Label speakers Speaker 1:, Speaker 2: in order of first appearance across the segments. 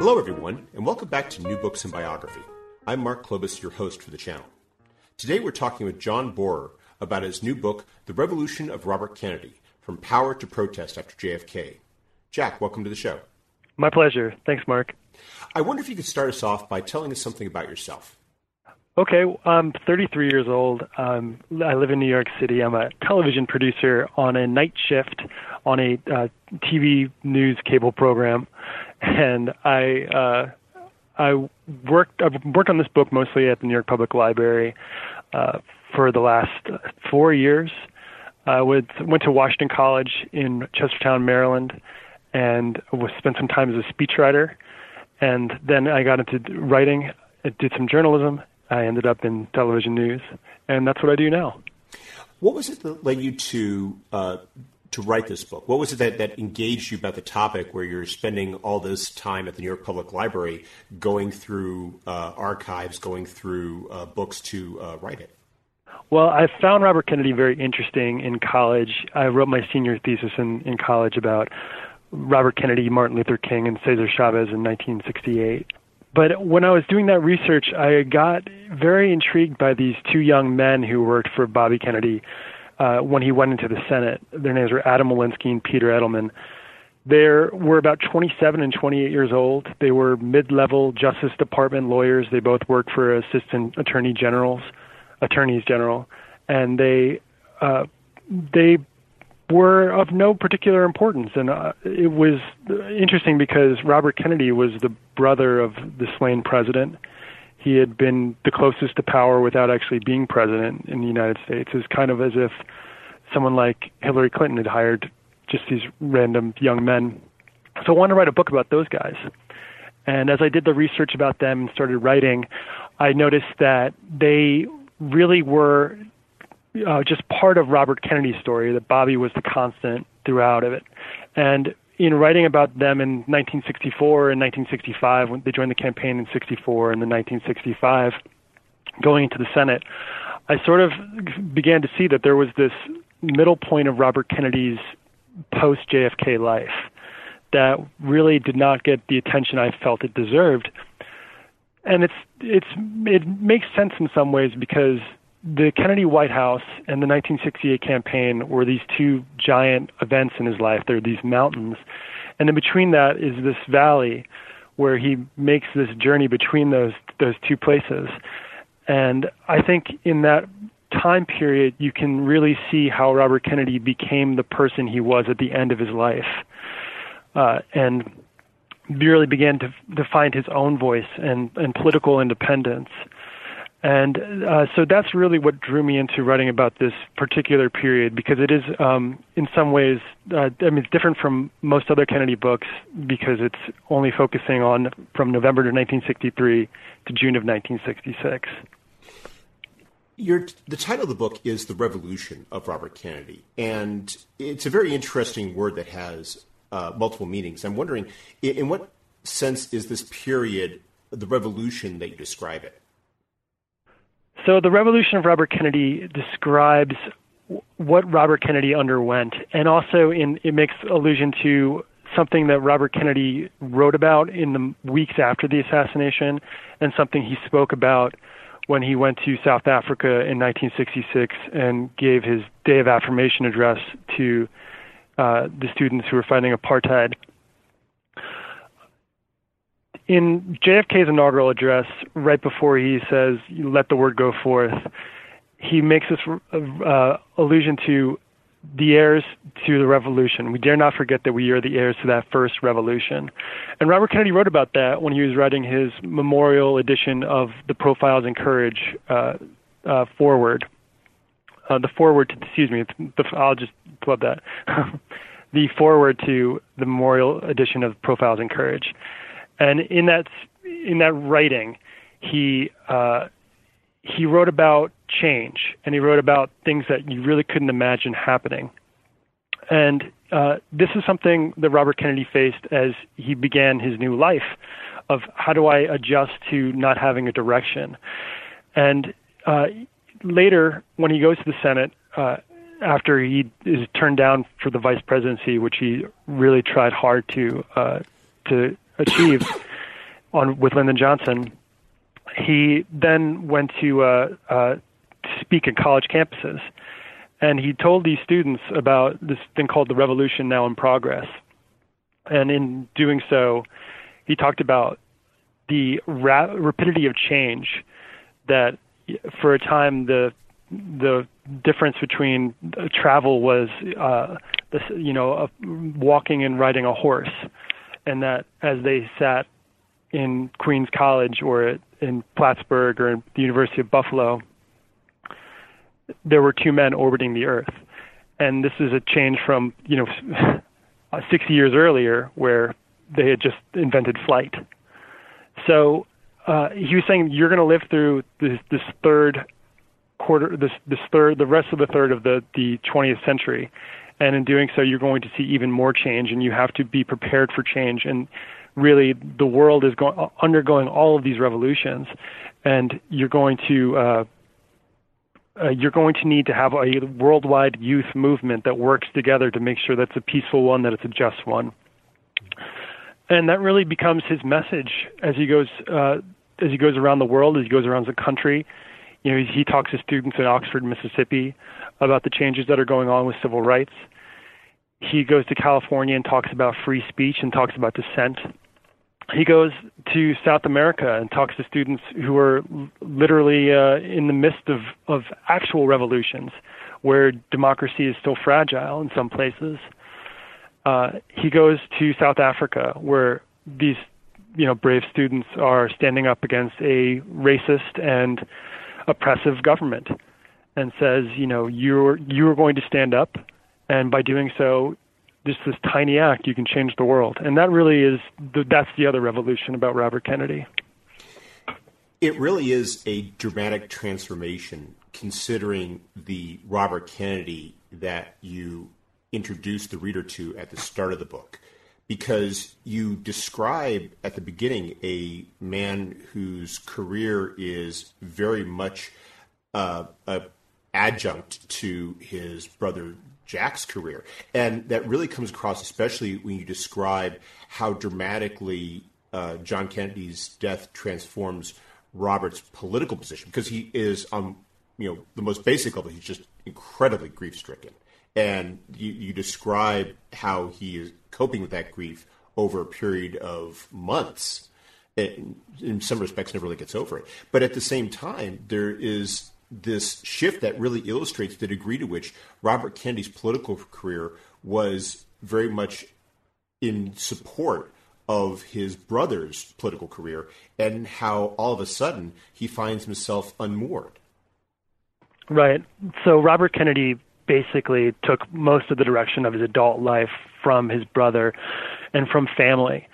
Speaker 1: Hello, everyone, and welcome back to New Books and Biography. I'm Mark Klobas, your host for the channel. Today we're talking with John Bohrer about his new book, The Revolution of Robert Kennedy From Power to Protest After JFK. Jack, welcome to the show.
Speaker 2: My pleasure. Thanks, Mark.
Speaker 1: I wonder if you could start us off by telling us something about yourself.
Speaker 2: Okay, I'm 33 years old. Um, I live in New York City. I'm a television producer on a night shift on a uh, TV news cable program, and I uh, I worked I've worked on this book mostly at the New York Public Library uh, for the last four years. I would, went to Washington College in Chestertown, Maryland, and was spent some time as a speechwriter. And then I got into writing, I did some journalism. I ended up in television news, and that's what I do now.
Speaker 1: What was it that led you to uh, to write this book? What was it that, that engaged you about the topic where you're spending all this time at the New York Public Library going through uh, archives, going through uh, books to uh, write it?
Speaker 2: Well, I found Robert Kennedy very interesting in college. I wrote my senior thesis in, in college about Robert Kennedy, Martin Luther King, and Cesar Chavez in 1968. But when I was doing that research, I got very intrigued by these two young men who worked for Bobby Kennedy uh, when he went into the Senate. Their names were Adam Walinsky and Peter Edelman. They were about 27 and 28 years old. They were mid-level Justice Department lawyers. They both worked for assistant attorney generals, attorneys general, and they uh, they were of no particular importance. And uh, it was interesting because Robert Kennedy was the brother of the slain president. He had been the closest to power without actually being president in the United States. It's kind of as if someone like Hillary Clinton had hired just these random young men. So I wanted to write a book about those guys. And as I did the research about them and started writing, I noticed that they really were uh, just part of Robert Kennedy's story, that Bobby was the constant throughout of it. And in writing about them in 1964 and 1965, when they joined the campaign in 64 and then 1965, going into the Senate, I sort of began to see that there was this middle point of Robert Kennedy's post JFK life that really did not get the attention I felt it deserved. And it's it's it makes sense in some ways because the Kennedy White House and the 1968 campaign were these two giant events in his life. They're these mountains. And in between that is this valley where he makes this journey between those those two places. And I think in that time period you can really see how Robert Kennedy became the person he was at the end of his life. Uh, and really began to to find his own voice and, and political independence. And uh, so that's really what drew me into writing about this particular period because it is, um, in some ways, uh, I mean, it's different from most other Kennedy books because it's only focusing on from November to 1963 to June of 1966.
Speaker 1: your, the title of the book is The Revolution of Robert Kennedy. And it's a very interesting word that has uh, multiple meanings. I'm wondering, in, in what sense is this period the revolution that you describe it?
Speaker 2: So, the revolution of Robert Kennedy describes what Robert Kennedy underwent, and also in, it makes allusion to something that Robert Kennedy wrote about in the weeks after the assassination, and something he spoke about when he went to South Africa in 1966 and gave his Day of Affirmation address to uh, the students who were fighting apartheid. In JFK's inaugural address, right before he says, let the word go forth, he makes this uh, allusion to the heirs to the revolution. We dare not forget that we are the heirs to that first revolution. And Robert Kennedy wrote about that when he was writing his memorial edition of the Profiles in Courage uh, uh, forward. Uh, the forward to, excuse me, the, I'll just plug that. the forward to the memorial edition of Profiles in Courage. And in that, in that writing, he, uh, he wrote about change and he wrote about things that you really couldn't imagine happening. And uh, this is something that Robert Kennedy faced as he began his new life of how do I adjust to not having a direction. And uh, later, when he goes to the Senate, uh, after he is turned down for the vice presidency, which he really tried hard to uh, to achieve on with Lyndon Johnson, he then went to uh, uh, speak at college campuses, and he told these students about this thing called the revolution now in progress. And in doing so, he talked about the ra- rapidity of change that, for a time, the the difference between travel was, uh, this, you know, uh, walking and riding a horse, and that as they sat in Queens College or in Plattsburgh or in the University of Buffalo, there were two men orbiting the Earth, and this is a change from you know 60 years earlier where they had just invented flight. So uh, he was saying you're going to live through this, this third quarter, this this third, the rest of the third of the the 20th century, and in doing so, you're going to see even more change, and you have to be prepared for change. And really, the world is going undergoing all of these revolutions, and you're going to uh, uh, you're going to need to have a worldwide youth movement that works together to make sure that's a peaceful one, that it's a just one. And that really becomes his message as he goes uh, as he goes around the world, as he goes around the country. You know, he, talks to students in Oxford, Mississippi, about the changes that are going on with civil rights. He goes to California and talks about free speech and talks about dissent he goes to South America and talks to students who are literally uh, in the midst of, of actual revolutions where democracy is still fragile in some places. Uh, he goes to South Africa where these you know brave students are standing up against a racist and oppressive government and says you know you're you're going to stand up and by doing so just this tiny act, you can change the world. And that really is the, that's the other revolution about Robert Kennedy.
Speaker 1: It really is a dramatic transformation considering the Robert Kennedy that you introduced the reader to at the start of the book. Because you describe at the beginning a man whose career is very much uh, a adjunct to his brother Jack's career. And that really comes across, especially when you describe how dramatically uh, John Kennedy's death transforms Robert's political position, because he is, um, you know, the most basic level, he's just incredibly grief stricken. And you, you describe how he is coping with that grief over a period of months. In, in some respects, never really gets over it. But at the same time, there is this shift that really illustrates the degree to which Robert Kennedy's political career was very much in support of his brother's political career and how all of a sudden he finds himself unmoored.
Speaker 2: Right. So Robert Kennedy basically took most of the direction of his adult life from his brother and from family.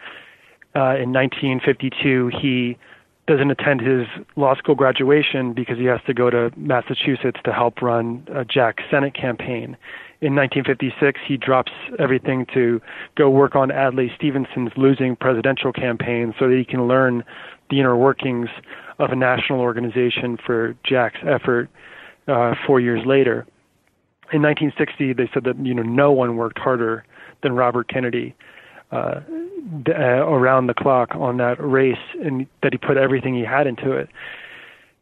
Speaker 2: Uh, in 1952, he doesn't attend his law school graduation because he has to go to Massachusetts to help run a Jack Senate campaign. In 1956, he drops everything to go work on Adlai Stevenson's losing presidential campaign so that he can learn the inner workings of a national organization for Jack's effort uh, four years later. In 1960, they said that you know no one worked harder than Robert Kennedy uh, uh, around the clock on that race, and that he put everything he had into it.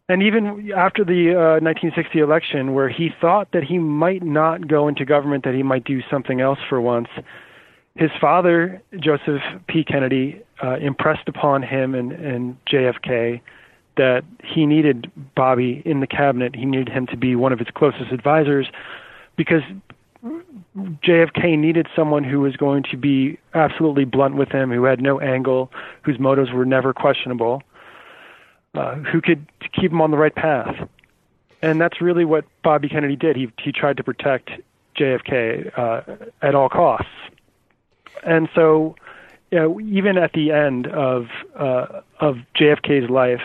Speaker 2: And even after the uh, 1960 election, where he thought that he might not go into government, that he might do something else for once, his father, Joseph P. Kennedy, uh, impressed upon him and, and JFK that he needed Bobby in the cabinet. He needed him to be one of his closest advisors because JFK needed someone who was going to be absolutely blunt with him, who had no angle, whose motives were never questionable, uh, who could keep him on the right path. And that's really what Bobby Kennedy did. He he tried to protect JFK uh, at all costs. And so, you know, even at the end of uh, of JFK's life,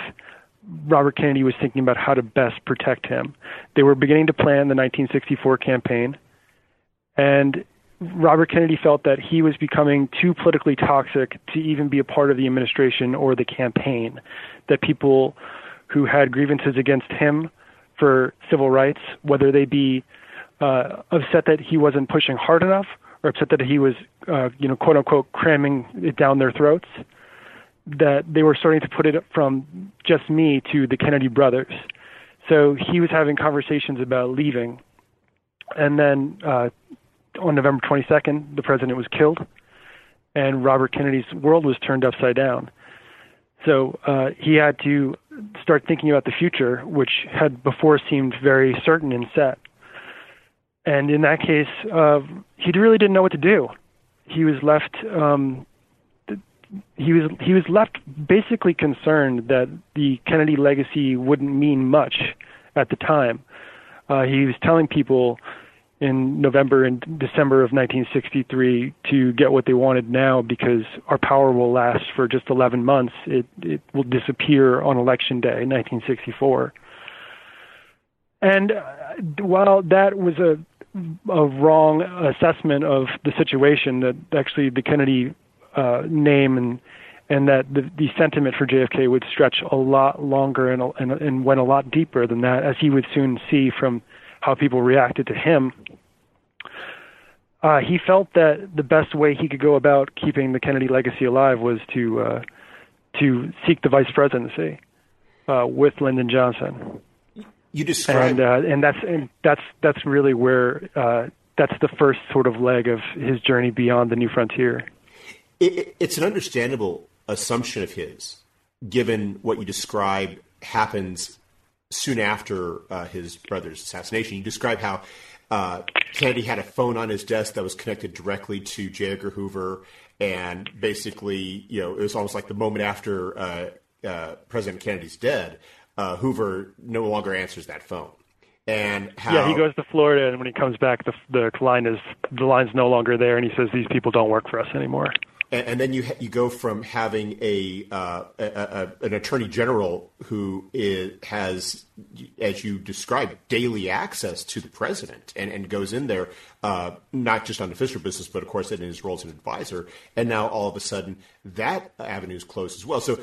Speaker 2: Robert Kennedy was thinking about how to best protect him. They were beginning to plan the 1964 campaign, and Robert Kennedy felt that he was becoming too politically toxic to even be a part of the administration or the campaign. That people who had grievances against him for civil rights, whether they be uh, upset that he wasn't pushing hard enough or upset that he was, uh, you know, quote unquote, cramming it down their throats, that they were starting to put it from just me to the Kennedy brothers. So he was having conversations about leaving. And then uh, on November 22nd, the president was killed, and Robert Kennedy's world was turned upside down. So uh, he had to start thinking about the future, which had before seemed very certain and set. And in that case, uh, he really didn't know what to do. He was left um, he was he was left basically concerned that the Kennedy legacy wouldn't mean much at the time. Uh, he was telling people in November and December of 1963 to get what they wanted now because our power will last for just 11 months. It it will disappear on election day, 1964. And uh, while that was a a wrong assessment of the situation, that actually the Kennedy uh, name and and that the, the sentiment for JFK would stretch a lot longer and, and and went a lot deeper than that, as he would soon see from how people reacted to him. Uh, he felt that the best way he could go about keeping the Kennedy legacy alive was to uh, to seek the vice presidency uh, with Lyndon Johnson.
Speaker 1: You described,
Speaker 2: and uh, and that's and that's that's really where uh, that's the first sort of leg of his journey beyond the new frontier
Speaker 1: it, it's an understandable assumption of his, given what you described happens soon after uh, his brother's assassination. You describe how uh, Kennedy had a phone on his desk that was connected directly to J. Edgar Hoover, and basically, you know, it was almost like the moment after uh, uh President Kennedy's dead, uh, Hoover no longer answers that phone. And how,
Speaker 2: yeah, he goes to Florida, and when he comes back, the the line is the line's no longer there, and he says these people don't work for us anymore
Speaker 1: and, and then you ha- you go from having a, uh, a, a, an attorney general who is, has, as you described, daily access to the president, and, and goes in there uh, not just on official business, but of course in his role as an advisor. And now all of a sudden that avenue is closed as well. So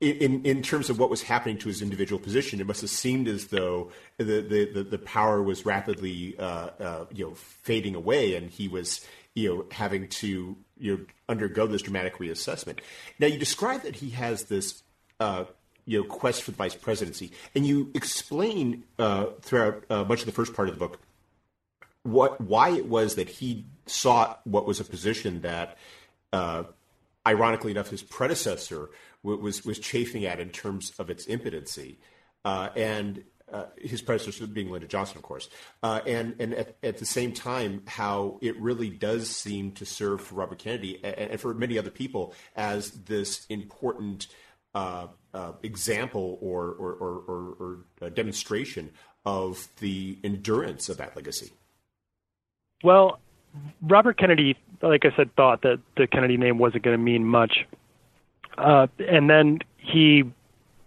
Speaker 1: in, in terms of what was happening to his individual position, it must have seemed as though the the, the, power was rapidly uh, uh, you know fading away, and he was you know having to you know undergo this dramatic reassessment. Now you describe that he has this uh, you know quest for the vice presidency, and you explain uh, throughout uh, much of the first part of the book what why it was that he sought what was a position that, uh, ironically enough, his predecessor was was chafing at in terms of its impotency, uh, and uh, his predecessor being Lyndon Johnson, of course, uh, and and at, at, the same time, how it really does seem to serve for Robert Kennedy and, and for many other people as this important uh, uh example or or, or, or, or demonstration of the endurance of that legacy.
Speaker 2: Well, Robert Kennedy, like I said, thought that the Kennedy name wasn't going to mean much, uh, and then he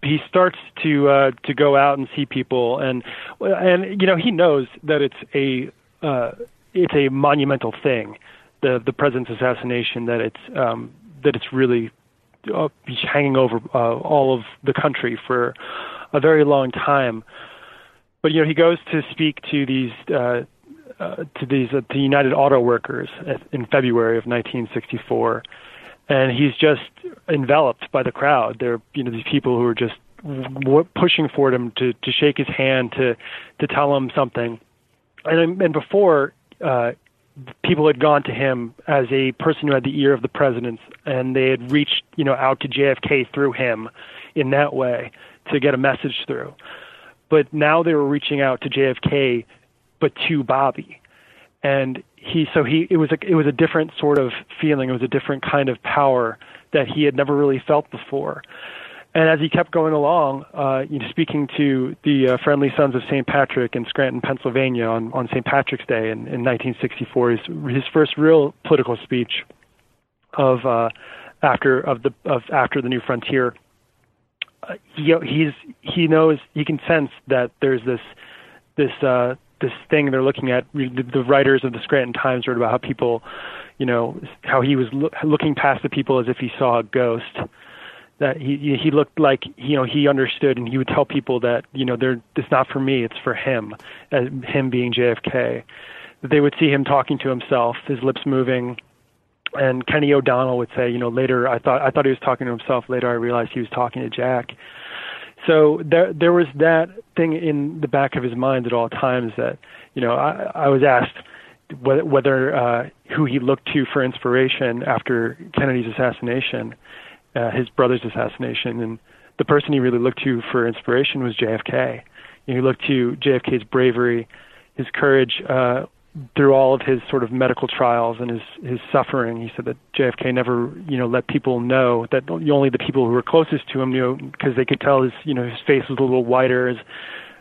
Speaker 2: he starts to uh, to go out and see people, and and you know he knows that it's a uh, it's a monumental thing, the the president's assassination. That it's um, that it's really uh, hanging over uh, all of the country for a very long time. But you know he goes to speak to these. Uh, uh, to these uh, to United Auto Workers in February of 1964, and he's just enveloped by the crowd. There, you know, these people who are just w- pushing for him to to shake his hand to to tell him something, and and before. Uh, people had gone to him as a person who had the ear of the president, and they had reached, you know, out to JFK through him in that way to get a message through. But now they were reaching out to JFK, but to Bobby, and he so he it was a it was a different sort of feeling. It was a different kind of power that he had never really felt before. And as he kept going along, uh, you know, speaking to the uh, Friendly Sons of St. Patrick in Scranton, Pennsylvania, on, on St. Patrick's Day in, in 1964, his, his first real political speech of uh, after of the of after the New Frontier. Uh, he he's he knows he can sense that there's this this uh, this thing they're looking at. The writers of the Scranton Times wrote about how people, you know, how he was lo- looking past the people as if he saw a ghost. That he he looked like you know he understood, and he would tell people that you know they're it's not for me, it's for him, as him being JFK. That they would see him talking to himself, his lips moving, and Kenny O'Donnell would say, you know, later I thought I thought he was talking to himself. Later I realized he was talking to Jack so there there was that thing in the back of his mind at all times that you know I, I was asked whether, whether uh, who he looked to for inspiration after Kennedy's assassination, uh, his brother's assassination, and the person he really looked to for inspiration was JFK. You know, he looked to JFK's bravery, his courage uh, through all of his sort of medical trials and his his suffering, he said that JFK never, you know, let people know that only the people who were closest to him knew because they could tell his, you know, his face was a little whiter, his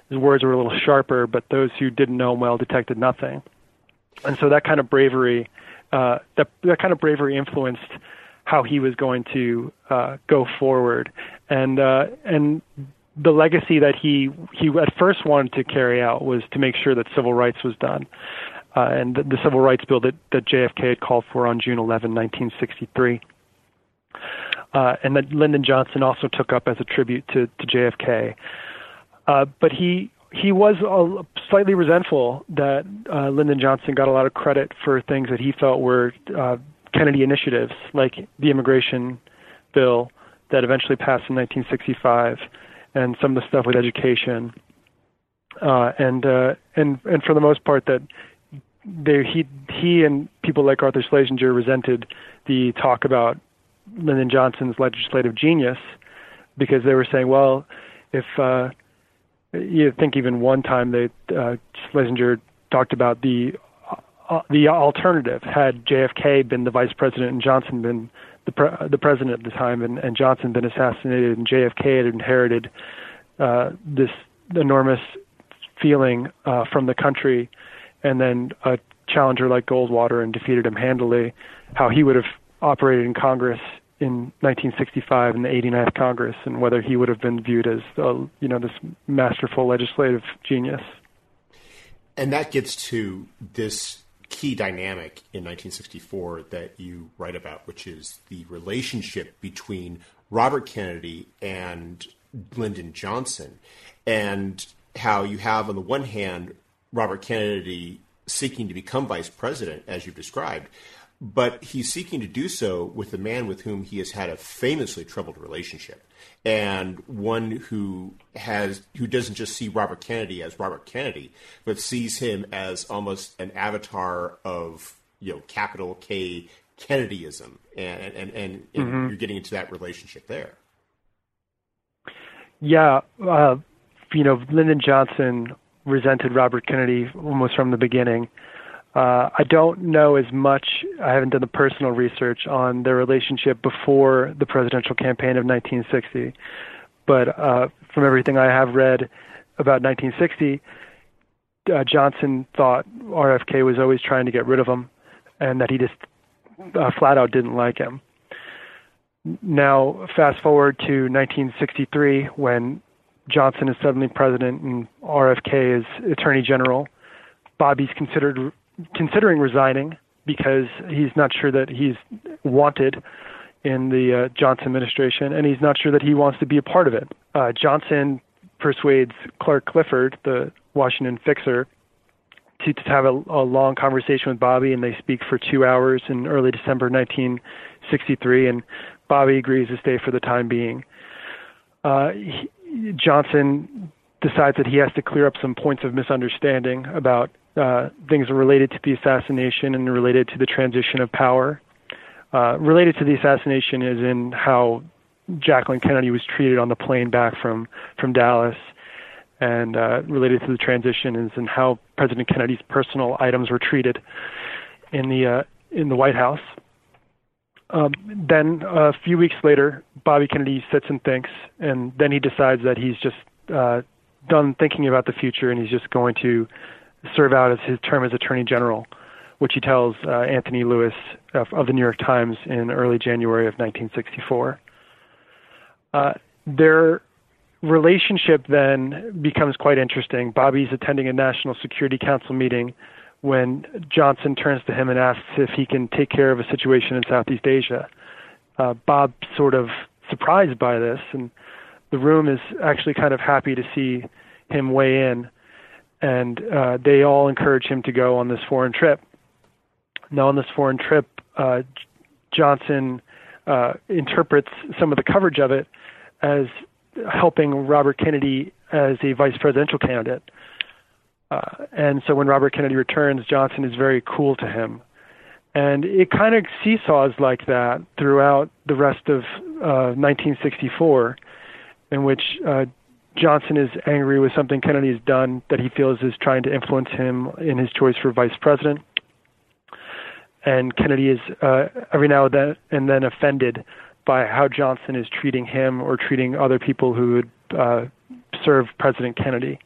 Speaker 2: his words were a little sharper, but those who didn't know him well detected nothing. And so that kind of bravery, uh, that that kind of bravery influenced how he was going to uh, go forward, and uh, and the legacy that he he at first wanted to carry out was to make sure that civil rights was done uh, and the, the, civil rights bill that, that JFK had called for on June 11, 1963. Uh, and that Lyndon Johnson also took up as a tribute to, to JFK. Uh, but he he was uh, slightly resentful that uh, Lyndon Johnson got a lot of credit for things that he felt were uh, Kennedy initiatives, like the immigration bill that eventually passed in 1965, and some of the stuff with education. Uh, and uh, and and for the most part, that they, he he and people like Arthur Schlesinger resented the talk about Lyndon Johnson's legislative genius because they were saying, well, if uh, you think even one time they uh, Schlesinger talked about the uh, the alternative. Had JFK been the vice president and Johnson been the pre- the president at the time and, and Johnson been assassinated and JFK had inherited uh, this enormous feeling uh, from the country and then a challenger like Goldwater and defeated him handily, how he would have operated in Congress in 1965 in the 89th Congress, and whether he would have been viewed as, you know, this masterful legislative genius.
Speaker 1: And that gets to this key dynamic in 1964 that you write about, which is the relationship between Robert Kennedy and Lyndon Johnson, and how you have, on the one hand, Robert Kennedy seeking to become vice president, as you've described, but he's seeking to do so with a man with whom he has had a famously troubled relationship, and one who has who doesn't just see Robert Kennedy as Robert Kennedy, but sees him as almost an avatar of you know capital K Kennedyism, and and and, and mm-hmm. you're getting into that relationship there.
Speaker 2: Yeah, uh, you know, Lyndon Johnson resented Robert Kennedy almost from the beginning. Uh, I don't know as much. I haven't done the personal research on their relationship before the presidential campaign of 1960, but uh, from everything I have read about 1960, uh, Johnson thought RFK was always trying to get rid of him, and that he just uh, flat out didn't like him. now, fast forward to 1963 when Johnson is suddenly president and RFK is attorney general. Bobby's considered considering resigning because he's not sure that he's wanted in the uh, Johnson administration, and he's not sure that he wants to be a part of it. Uh, Johnson persuades Clark Clifford, the Washington fixer, to, to have a, a long conversation with Bobby, and they speak for two hours in early December 1963, and Bobby agrees to stay for the time being. Uh, he, Johnson decides that he has to clear up some points of misunderstanding about uh, things related to the assassination and related to the transition of power. Uh, related to the assassination is in how Jacqueline Kennedy was treated on the plane back from from Dallas, and uh, related to the transition is in how President Kennedy's personal items were treated in the uh, in the White House. Um, then a few weeks later, Bobby Kennedy sits and thinks, and then he decides that he's just uh, done thinking about the future, and he's just going to serve out as his term as Attorney General, which he tells uh, Anthony Lewis of, of, the New York Times in early January of 1964. Uh, their relationship then becomes quite interesting. Bobby's attending a National Security Council meeting when Johnson turns to him and asks if he can take care of a situation in Southeast Asia. Uh, Bob's sort of surprised by this, and the room is actually kind of happy to see him weigh in, and uh, they all encourage him to go on this foreign trip. Now, on this foreign trip, uh, Johnson uh, interprets some of the coverage of it as helping Robert Kennedy as a vice presidential candidate. Uh, and so when Robert Kennedy returns, Johnson is very cool to him. And it kind of seesaws like that throughout the rest of uh, 1964, in which uh, Johnson is angry with something Kennedy has done that he feels is trying to influence him in his choice for vice president. And Kennedy is uh, every now and then, and then offended by how Johnson is treating him or treating other people who would uh, serve President Kennedy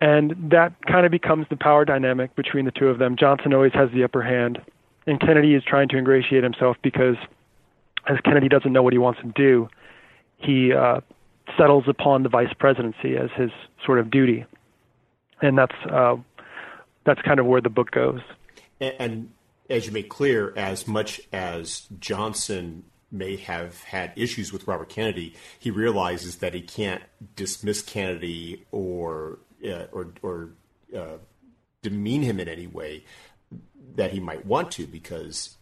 Speaker 2: and that kind of becomes the power dynamic between the two of them. Johnson always has the upper hand, and Kennedy is trying to ingratiate himself because, as Kennedy doesn't know what he wants to do, he uh, settles upon the vice presidency as his sort of duty, and that's uh, that's kind of where the book goes.
Speaker 1: And, and as you make clear, as much as Johnson may have had issues with Robert Kennedy, he realizes that he can't dismiss Kennedy or uh, or, or uh, demean him in any way that he might want to, because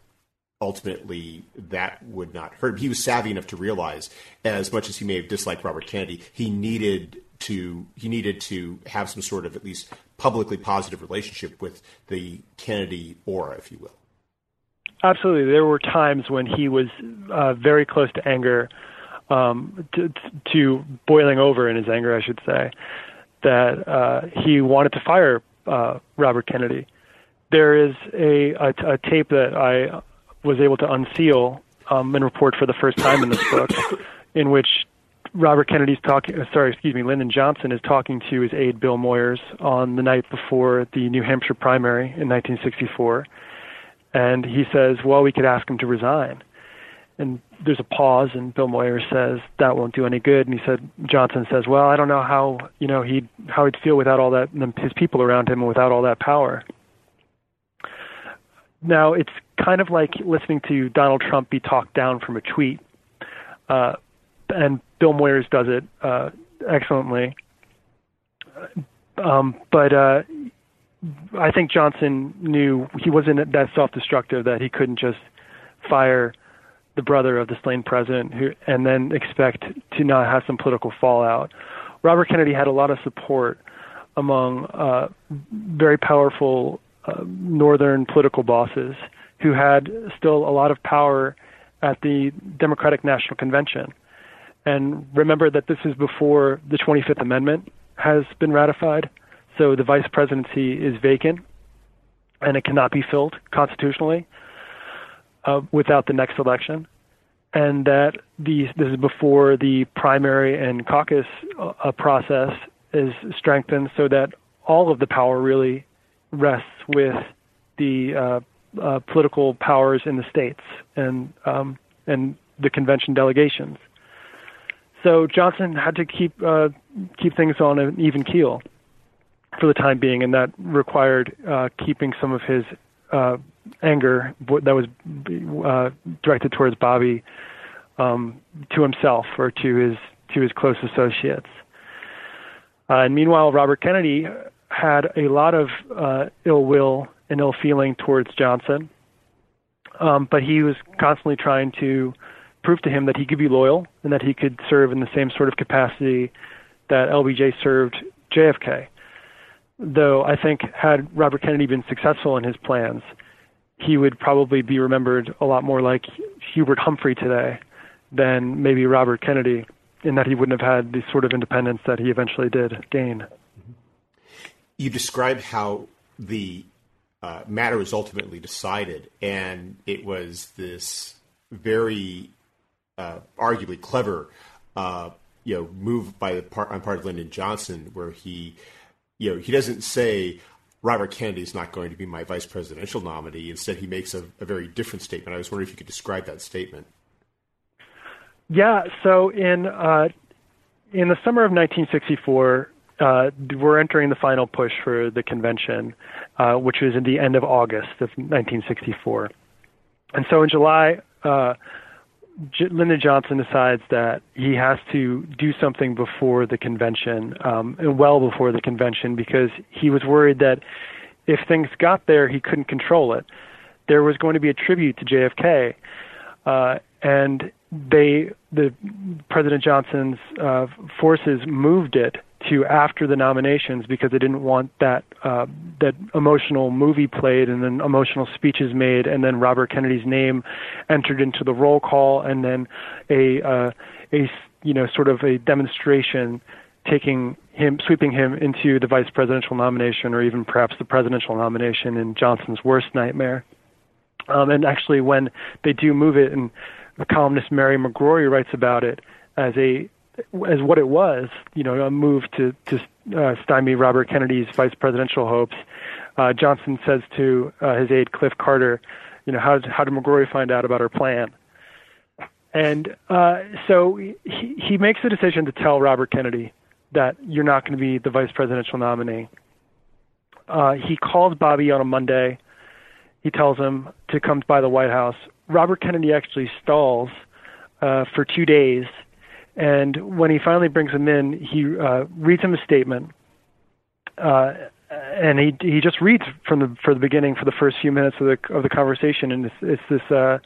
Speaker 1: ultimately that would not hurt him. He was savvy enough to realize, as much as he may have disliked Robert Kennedy, he needed to he needed to have some sort of at least publicly positive relationship with the Kennedy aura, if you will.
Speaker 2: Absolutely, there were times when he was uh, very close to anger, um, to, to boiling over in his anger, I should say that uh, he wanted to fire uh, Robert Kennedy. There is a, a, a tape that I was able to unseal um, and report for the first time in this book, in which Robert Kennedy's talking. Uh, sorry, excuse me. Lyndon Johnson is talking to his aide Bill Moyers on the night before the New Hampshire primary in 1964, and he says, "Well, we could ask him to resign." And there's a pause and Bill Moyer says that won't do any good. And he said Johnson says well I don't know how you know he'd how he'd feel without all that his people around him and without all that power. Now it's kind of like listening to Donald Trump be talked down from a tweet. Uh, and Bill Moyers does it uh, excellently. Um, but uh, I think Johnson knew he wasn't that self-destructive that he couldn't just fire the brother of the slain president, who, and then expect to not have some political fallout. Robert Kennedy had a lot of support among uh, very powerful uh, northern political bosses who had still a lot of power at the Democratic National Convention. And remember that this is before the 25th Amendment has been ratified, so the vice presidency is vacant and it cannot be filled constitutionally uh, without the next election, and that the this is before the primary and caucus uh, process is strengthened, so that all of the power really rests with the uh, uh, political powers in the states, and um, and the convention delegations. So Johnson had to keep uh, keep things on an even keel for the time being, and that required uh, keeping some of his anger that was uh, directed towards Bobby um, to himself or to his to his close associates. Uh, and meanwhile, Robert Kennedy had a lot of uh, ill will and ill feeling towards Johnson, um, but he was constantly trying to prove to him that he could be loyal and that he could serve in the same sort of capacity that LBJ served JFK. Though I think had Robert Kennedy been successful in his plans, he would probably be remembered a lot more like Hubert Humphrey today than maybe Robert Kennedy, in that he wouldn't have had the sort of independence that he eventually did gain.
Speaker 1: You described how the uh, matter was ultimately decided, and it was this very uh, arguably clever, uh, you know, move by the part on part of Lyndon Johnson, where he, you know, he doesn't say Robert Kennedy is not going to be my vice presidential nominee. Instead, he makes a, a very different statement. I was wondering if you could describe that statement.
Speaker 2: Yeah. So in uh, in the summer of 1964, uh, we're entering the final push for the convention, uh, which was in the end of August of 1964. And so in July, uh, J- Lyndon Johnson decides that he has to do something before the convention, um, and well before the convention, because he was worried that if things got there, he couldn't control it. There was going to be a tribute to JFK, uh, and they, the President Johnson's uh, forces, moved it to after the nominations because they didn't want that uh, that emotional movie played and then emotional speeches made and then Robert Kennedy's name entered into the roll call and then a uh, a you know sort of a demonstration taking him sweeping him into the vice presidential nomination or even perhaps the presidential nomination in Johnson's worst nightmare. Um, and actually, when they do move it, and the columnist Mary McGrory writes about it as a as what it was, you know, a move to to uh, stymie Robert Kennedy's vice presidential hopes. Uh, Johnson says to uh, his aide Cliff Carter, you know, how how did McGrory find out about our plan? And uh, so he, he makes the decision to tell Robert Kennedy that you're not going to be the vice presidential nominee. Uh, he calls Bobby on a Monday. He tells him to come by the White House. Robert Kennedy actually stalls uh, for two days and when he finally brings him in, he uh, reads him a statement, uh, and he he just reads from the for the beginning for the first few minutes of the of the conversation, and it's, it's this. Uh,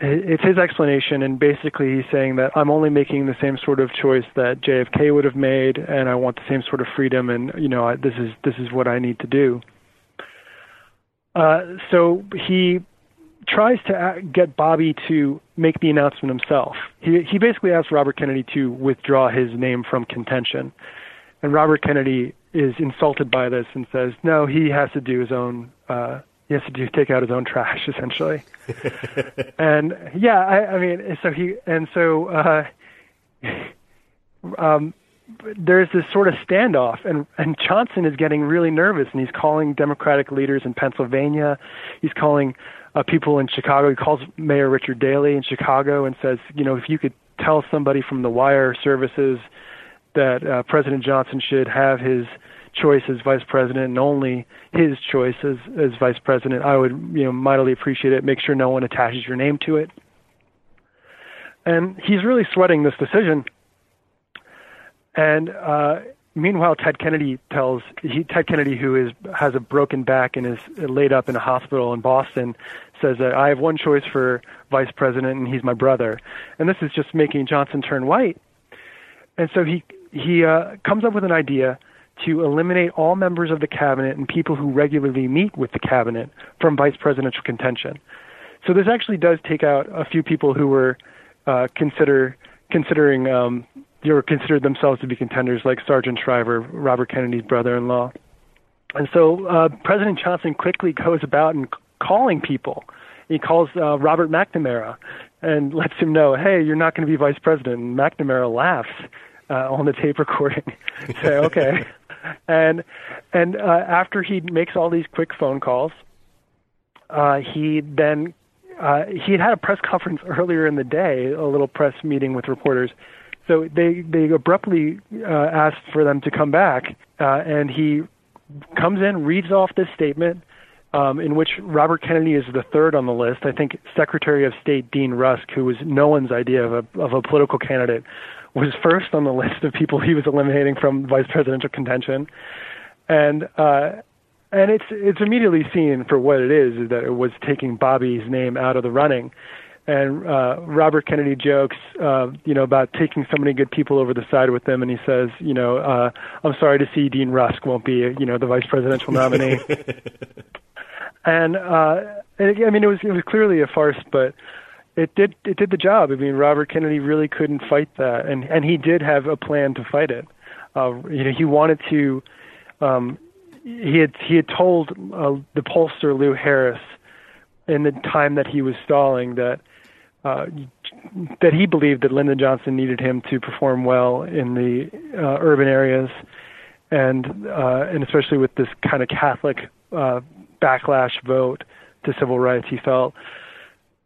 Speaker 2: it's his explanation, and basically he's saying that I'm only making the same sort of choice that JFK would have made, and I want the same sort of freedom, and you know I, this is this is what I need to do. Uh, so he tries to get Bobby to make the announcement himself. He he basically asks Robert Kennedy to withdraw his name from contention, and Robert Kennedy is insulted by this and says, "No, he has to do his own. Uh, he has to do take out his own trash, essentially." and yeah, I, I mean, so he and so uh, um, there's this sort of standoff, and and Johnson is getting really nervous, and he's calling Democratic leaders in Pennsylvania. He's calling uh, people in Chicago. He calls Mayor Richard Daley in Chicago and says, you know, if you could tell somebody from the wire services that uh, President Johnson should have his choice as vice president and only his choice as, as vice president, I would, you know, mightily appreciate it. Make sure no one attaches your name to it. And he's really sweating this decision. And uh, meanwhile, Ted Kennedy tells he, Ted Kennedy, who is has a broken back and is laid up in a hospital in Boston, says that I have one choice for vice president, and he's my brother. And this is just making Johnson turn white. And so he he uh, comes up with an idea to eliminate all members of the cabinet and people who regularly meet with the cabinet from vice presidential contention. So this actually does take out a few people who were uh, consider considering um, or considered themselves to be contenders, like Sargent Shriver, Robert Kennedy's brother-in-law. And so uh, President Johnson quickly goes about and calling people. He calls uh, Robert McNamara and lets him know, "Hey, you're not going to be vice president." And McNamara laughs uh, on the tape recording. Say, "Okay," and and uh, after he makes all these quick phone calls, uh, he then uh, he had had a press conference earlier in the day, a little press meeting with reporters. So they they abruptly uh, asked for them to come back, uh, and he comes in, reads off this statement, um, in which Robert Kennedy is the third on the list. I think Secretary of State Dean Rusk, who was no one's idea of a of a political candidate, was first on the list of people he was eliminating from vice presidential contention, and uh, and it's it's immediately seen for what it is, is that it was taking Bobby's name out of the running. And uh, Robert Kennedy jokes, uh, you know, about taking so many good people over the side with them, and he says, you know, uh, I'm sorry to see Dean Rusk won't be, you know, the vice presidential nominee. and uh, I mean, it was it was clearly a farce, but it did it did the job. I mean, Robert Kennedy really couldn't fight that, and and he did have a plan to fight it. Uh, you know, he wanted to. Um, he had he had told uh, the pollster Lou Harris in the time that he was stalling that uh, that he believed that Lyndon Johnson needed him to perform well in the uh, urban areas, and uh, and especially with this kind of Catholic uh, backlash vote to civil rights, he felt,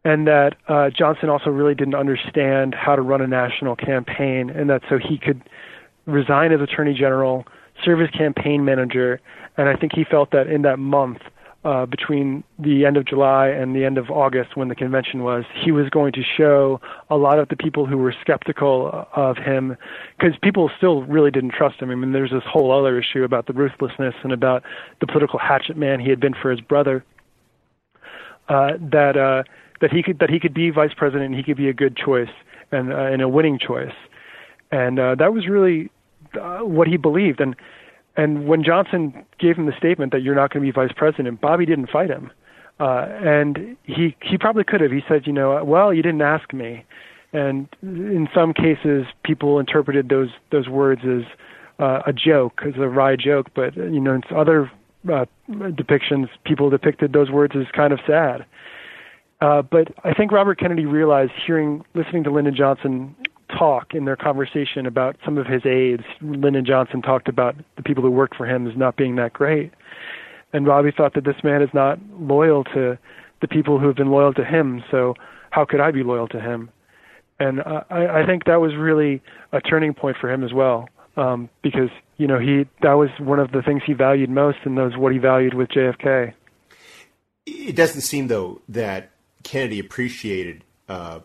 Speaker 2: and that uh, Johnson also really didn't understand how to run a national campaign, and that so he could resign as Attorney General, serve as campaign manager, and I think he felt that in that month uh, between the end of July and the end of August when the convention was, he was going to show a lot of the people who were skeptical of him, because people still really didn't trust him. I mean, there's this whole other issue about the ruthlessness and about the political hatchet man he had been for his brother. Uh, that uh, that he could that he could be vice president and he could be a good choice and uh, and a winning choice, and uh, that was really uh, what he believed. And and when Johnson gave him the statement that you're not going to be vice president, Bobby didn't fight him. Uh, and he he probably could have. He said, you know, well, you didn't ask me. And in some cases, people interpreted those those words as uh, a joke, as a wry joke. But you know, in other uh, depictions, people depicted those words as kind of sad. Uh, but I think Robert Kennedy realized, hearing, listening to Lyndon Johnson talk in their conversation about some of his aides. Lyndon Johnson talked about the people who worked for him as not being that great. And Robbie thought that this man is not loyal to the people who have been loyal to him, so how could I be loyal to him? And I, I think that was really a turning point for him as well, um, because you know he that was one of the things he valued most, and that was what he valued with JFK.
Speaker 1: It doesn't seem though that Kennedy appreciated uh,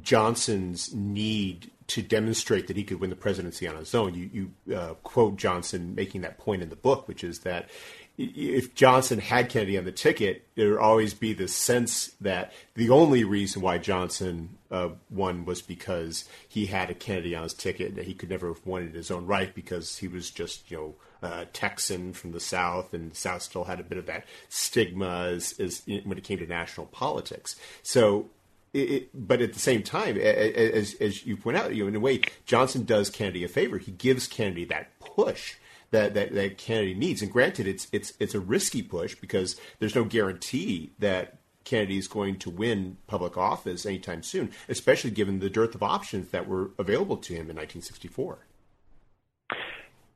Speaker 1: Johnson's need to demonstrate that he could win the presidency on his own. You, you uh, quote Johnson making that point in the book, which is that if Johnson had Kennedy on the ticket, there would always be this sense that the only reason why Johnson uh, won was because he had a Kennedy on his ticket that he could never have won in his own right because he was just you know uh, Texan from the South, and the South still had a bit of that stigma as, as when it came to national politics. So it, but at the same time, as, as you point out, you know, in a way, Johnson does Kennedy a favor. He gives Kennedy that push that, that, that Kennedy needs. And granted, it's it's it's a risky push because there's no guarantee that Kennedy is going to win public office anytime soon, especially given the dearth of options that were available to him in 1964.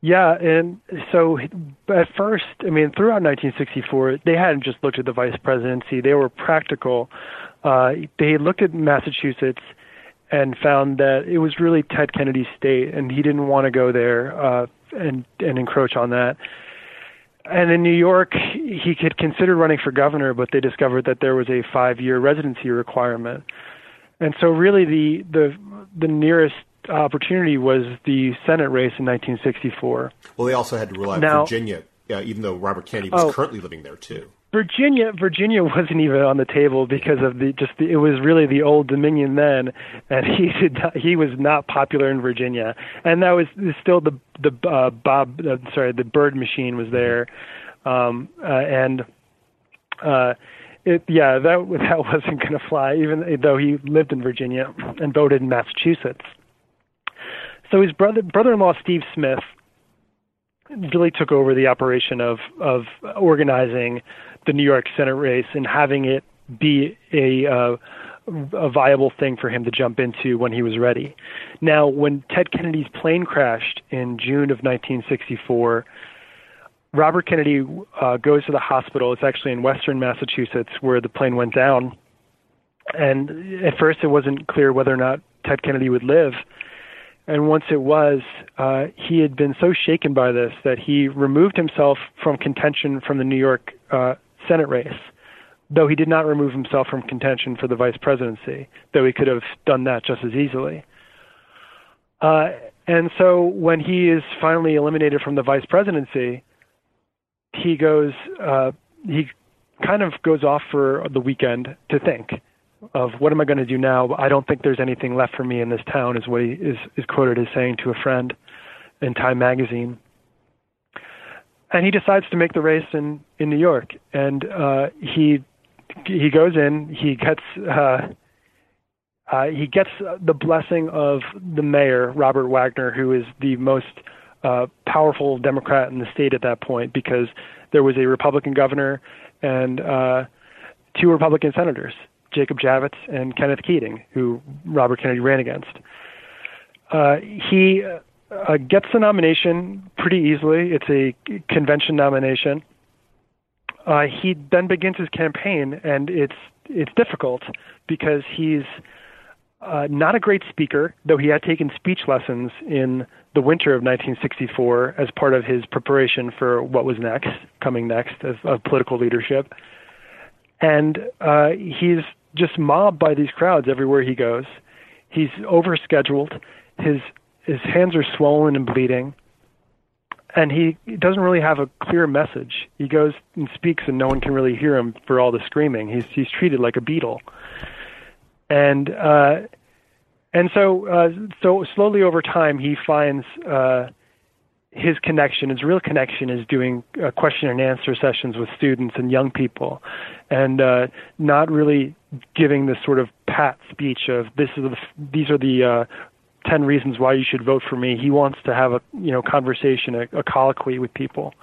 Speaker 2: Yeah, and so at first, I mean, throughout 1964, they hadn't just looked at the vice presidency; they were practical uh, they looked at Massachusetts and found that it was really Ted Kennedy's state, and he didn't want to go there uh, and and encroach on that. And in New York, he could consider running for governor, but they discovered that there was a five-year residency requirement. And so, really, the the the nearest opportunity was the Senate race in 1964.
Speaker 1: Well, they also had to rule out now, Virginia, uh, even though Robert Kennedy was oh, currently living there too.
Speaker 2: Virginia, Virginia wasn't even on the table because of the just the, it was really the old Dominion then, and he did not, he was not popular in Virginia, and that was still the the uh, Bob uh, sorry the Byrd machine was there, um, uh, and uh, it yeah that that wasn't going to fly even though he lived in Virginia and voted in Massachusetts. So his brother brother-in-law Steve Smith really took over the operation of of organizing the New York Senate race and having it be a uh, a viable thing for him to jump into when he was ready. Now, when Ted Kennedy's plane crashed in June of 1964, Robert Kennedy uh, goes to the hospital. It's actually in Western Massachusetts where the plane went down, And at first, it wasn't clear whether or not Ted Kennedy would live. And once it was, uh, he had been so shaken by this that he removed himself from contention from the New York uh, Senate race, though he did not remove himself from contention for the vice presidency, though he could have done that just as easily. Uh, and so when he is finally eliminated from the vice presidency, he goes, uh, he kind of goes off for the weekend to think of what am I going to do now? I don't think there's anything left for me in this town, is what he is, is quoted as saying to a friend in Time magazine. And he decides to make the race in, in New York. And uh, he he goes in, he gets uh, uh, he gets the blessing of the mayor, Robert Wagner, who is the most uh, powerful Democrat in the state at that point because there was a Republican governor and uh, two Republican senators, Jacob Javits and Kenneth Keating, who Robert Kennedy ran against. Uh, he uh, gets the nomination pretty easily. It's a convention nomination. Uh, he then begins his campaign, and it's it's difficult because he's uh, not a great speaker, though he had taken speech lessons in the winter of 1964 as part of his preparation for what was next, coming next of, of political leadership. And uh, he's just mobbed by these crowds everywhere he goes. He's overscheduled. His his hands are swollen and bleeding. And he doesn't really have a clear message. He goes and speaks, and no one can really hear him for all the screaming. He's he's treated like a Beatle and uh, and so uh, so slowly over time he finds uh, his connection, his real connection, is doing uh, question and answer sessions with students and young people, and uh, not really giving this sort of pat speech of this is the, these are the uh, ten reasons why you should vote for me. He wants to have a you know conversation, a, a colloquy with people,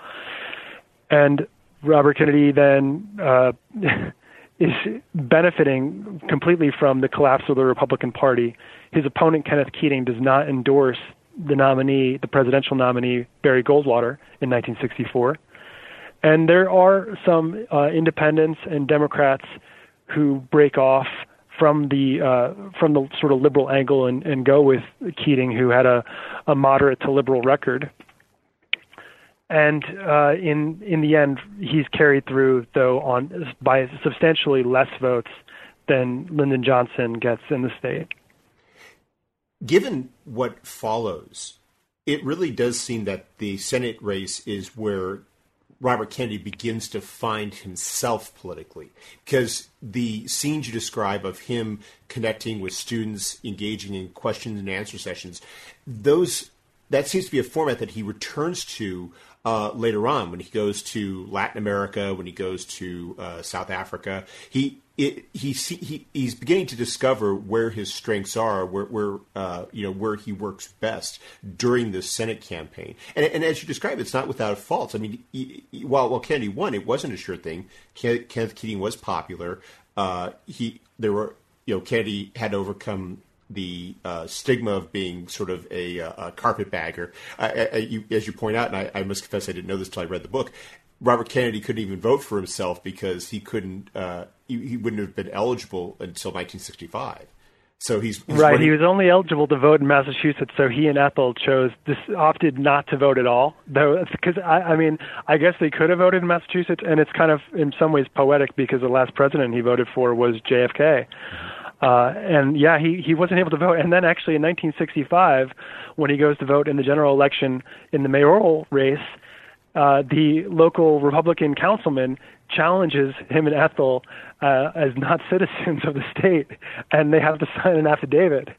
Speaker 2: and Robert Kennedy then. Uh, is benefiting completely from the collapse of the Republican Party. His opponent, Kenneth Keating, does not endorse the nominee, the presidential nominee, Barry Goldwater, in 1964. And there are some uh, independents and Democrats who break off from the uh, from the sort of liberal angle and, and go with Keating, who had a, a moderate to liberal record and uh, in in the end, he's carried through though on by substantially less votes than Lyndon Johnson gets in the state.
Speaker 1: Given what follows, it really does seem that the Senate race is where Robert Kennedy begins to find himself politically. Because the scenes you describe of him connecting with students, engaging in questions and answer sessions, those that seems to be a format that he returns to uh, later on when he goes to Latin America, when he goes to uh, South Africa. He it, he, he he's beginning to discover where his strengths are, where, where uh, you know where he works best during the Senate campaign. And, and as you describe, it's not without faults. I mean, he, while while Kennedy won, it wasn't a sure thing. Kenneth Keating was popular. Uh, he there were you know Kennedy had to overcome the uh, stigma of being sort of a, a carpetbagger. you, as you point out, and I, I, must confess I didn't know this until I read the book. Robert Kennedy couldn't even vote for himself because he couldn't. Uh, he, he, wouldn't have been eligible until 1965. So he's, he's
Speaker 2: right. Running... He was only eligible to vote in Massachusetts. So he and Ethel chose this opted not to vote at all. Though, because I, I mean, I guess they could have voted in Massachusetts, and it's kind of in some ways poetic because the last president he voted for was JFK. Mm-hmm. Uh, and yeah, he, he wasn't able to vote. And then actually in 1965, when he goes to vote in the general election in the mayoral race, uh, the local Republican councilman challenges him and Ethel uh, as not citizens of the state, and they have to sign an affidavit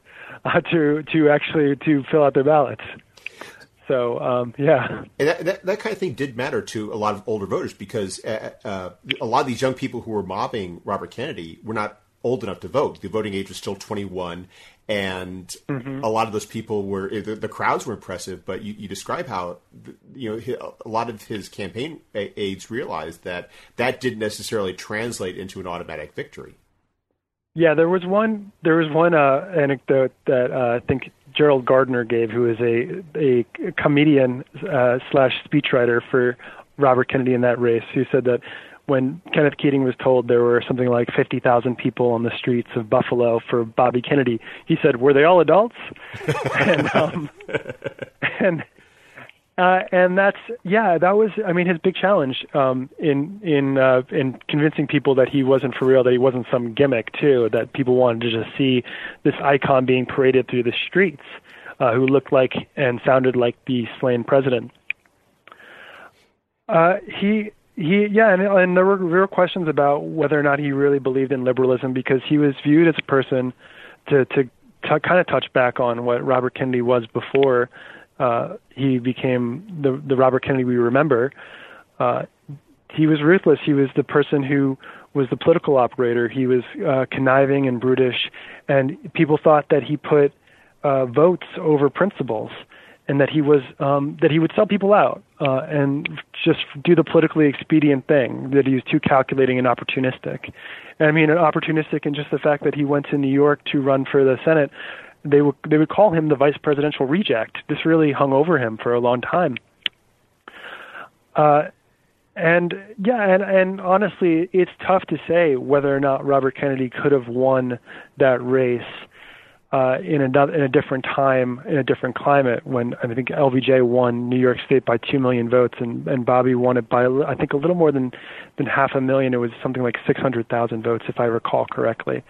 Speaker 2: uh, to to actually to fill out their ballots. So um, yeah,
Speaker 1: and that, that, that, kind of thing did matter to a lot of older voters because uh, uh, a lot of these young people who were mobbing Robert Kennedy were not old enough to vote. The voting age was still 21, and mm-hmm. a lot of those people were the, the crowds were impressive. But you, you, describe how you know a lot of his campaign aides realized that that didn't necessarily translate into an automatic victory.
Speaker 2: Yeah, there was one. There was one uh, anecdote that uh, I think Gerald Gardner gave, who is a a comedian uh, slash speechwriter for Robert Kennedy in that race, who said that when Kenneth Keating was told there were something like 50,000 people on the streets of Buffalo for Bobby Kennedy, he said, "Were they all adults?" and um, and uh, and that's yeah, that was I mean his big challenge um, in in uh, in convincing people that he wasn't for real, that he wasn't some gimmick too, that people wanted to just see this icon being paraded through the streets, uh, who looked like and sounded like the slain president. Uh, he he yeah, and, and there were were questions about whether or not he really believed in liberalism because he was viewed as a person to to, to kind of touch back on what Robert Kennedy was before uh, he became the the Robert Kennedy we remember. Uh, he was ruthless. He was the person who was the political operator. He was uh, conniving and brutish, and people thought that he put uh, votes over principles, and that he was um, that he would sell people out uh, and just do the politically expedient thing. That he was too calculating and opportunistic. And I mean, opportunistic in just the fact that he went to New York to run for the Senate they would they would call him the vice presidential reject. This really hung over him for a long time. Uh, and yeah, and and honestly, it's tough to say whether or not Robert Kennedy could have won that race uh, in a in a different time, in a different climate. When I think LBJ won New York State by two million votes, and and Bobby won it by I think a little more than than half a million. It was something like six hundred thousand votes, if I recall correctly.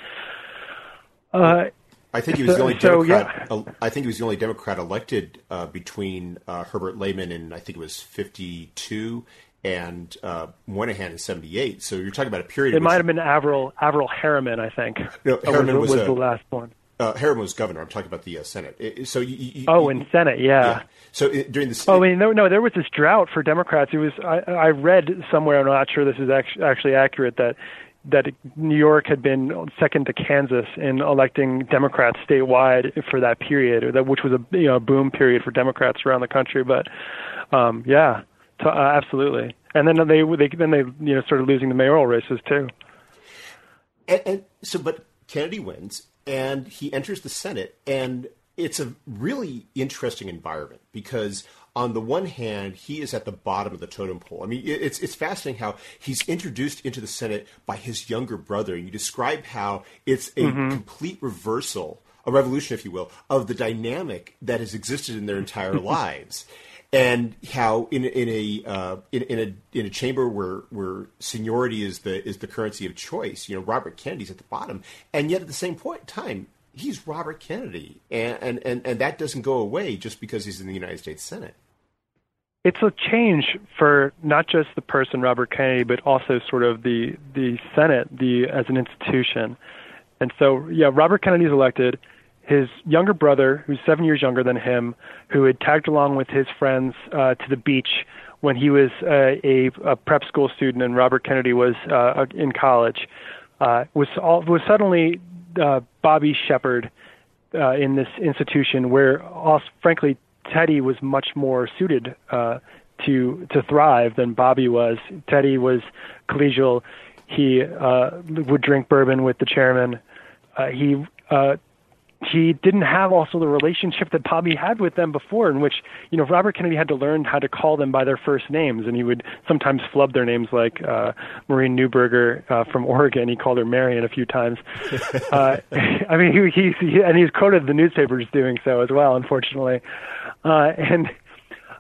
Speaker 2: Uh,
Speaker 1: I think he was the only Democrat. so. Yeah. I think he was the only Democrat elected uh, between uh, Herbert Lehman in I think it was fifty two and uh, Moynihan in '78. So you're talking about a period.
Speaker 2: It might have been Averell Averell Harriman, I think.
Speaker 1: No, Harriman was,
Speaker 2: was,
Speaker 1: was
Speaker 2: the last one.
Speaker 1: Uh, Harriman was governor. I'm talking about the uh, Senate. It, so you, you,
Speaker 2: oh, in Senate, yeah. yeah.
Speaker 1: So it, during the
Speaker 2: oh, I mean, no, no, there was this drought for Democrats. It was I, I read somewhere. I'm not sure this is actually, actually accurate that that New York had been second to Kansas in electing Democrats statewide for that period, or that which was a you know boom period for Democrats around the country. But um, yeah, uh, absolutely. And then they they then they you know started losing the mayoral races too.
Speaker 1: And, and so, but Kennedy wins, and he enters the Senate, and it's a really interesting environment because on the one hand, he is at the bottom of the totem pole. I mean, it's it's fascinating how he's introduced into the Senate by his younger brother. You describe how it's a mm-hmm. complete reversal, a revolution, if you will, of the dynamic that has existed in their entire lives, and how in in a uh, in, in a in a chamber where where seniority is the is the currency of choice. You know, Robert Kennedy's at the bottom, and yet at the same point in time, he's Robert Kennedy, and, and, and, and that doesn't go away just because he's in the United States Senate
Speaker 2: it's a change for not just the person Robert Kennedy, but also sort of the the Senate, the as an institution. And so, yeah, Robert Kennedy's elected. His younger brother, who's seven years younger than him, who had tagged along with his friends uh, to the beach when he was uh, a, a prep school student and Robert Kennedy was uh, in college, uh, was all, was suddenly uh, Bobby Shepherd uh, in this institution where, also, frankly, Teddy was much more suited uh, to to thrive than Bobby was. Teddy was collegial. He uh, would drink bourbon with the chairman. Uh, he uh, he didn't have also the relationship that Bobby had with them before, in which you know Robert Kennedy had to learn how to call them by their first names, and he would sometimes flub their names, like uh, Maurine Neuberger uh, from Oregon. He called her Marion a few times. uh, I mean, he, he, he and he's quoted the newspapers doing so as well, unfortunately. Uh, and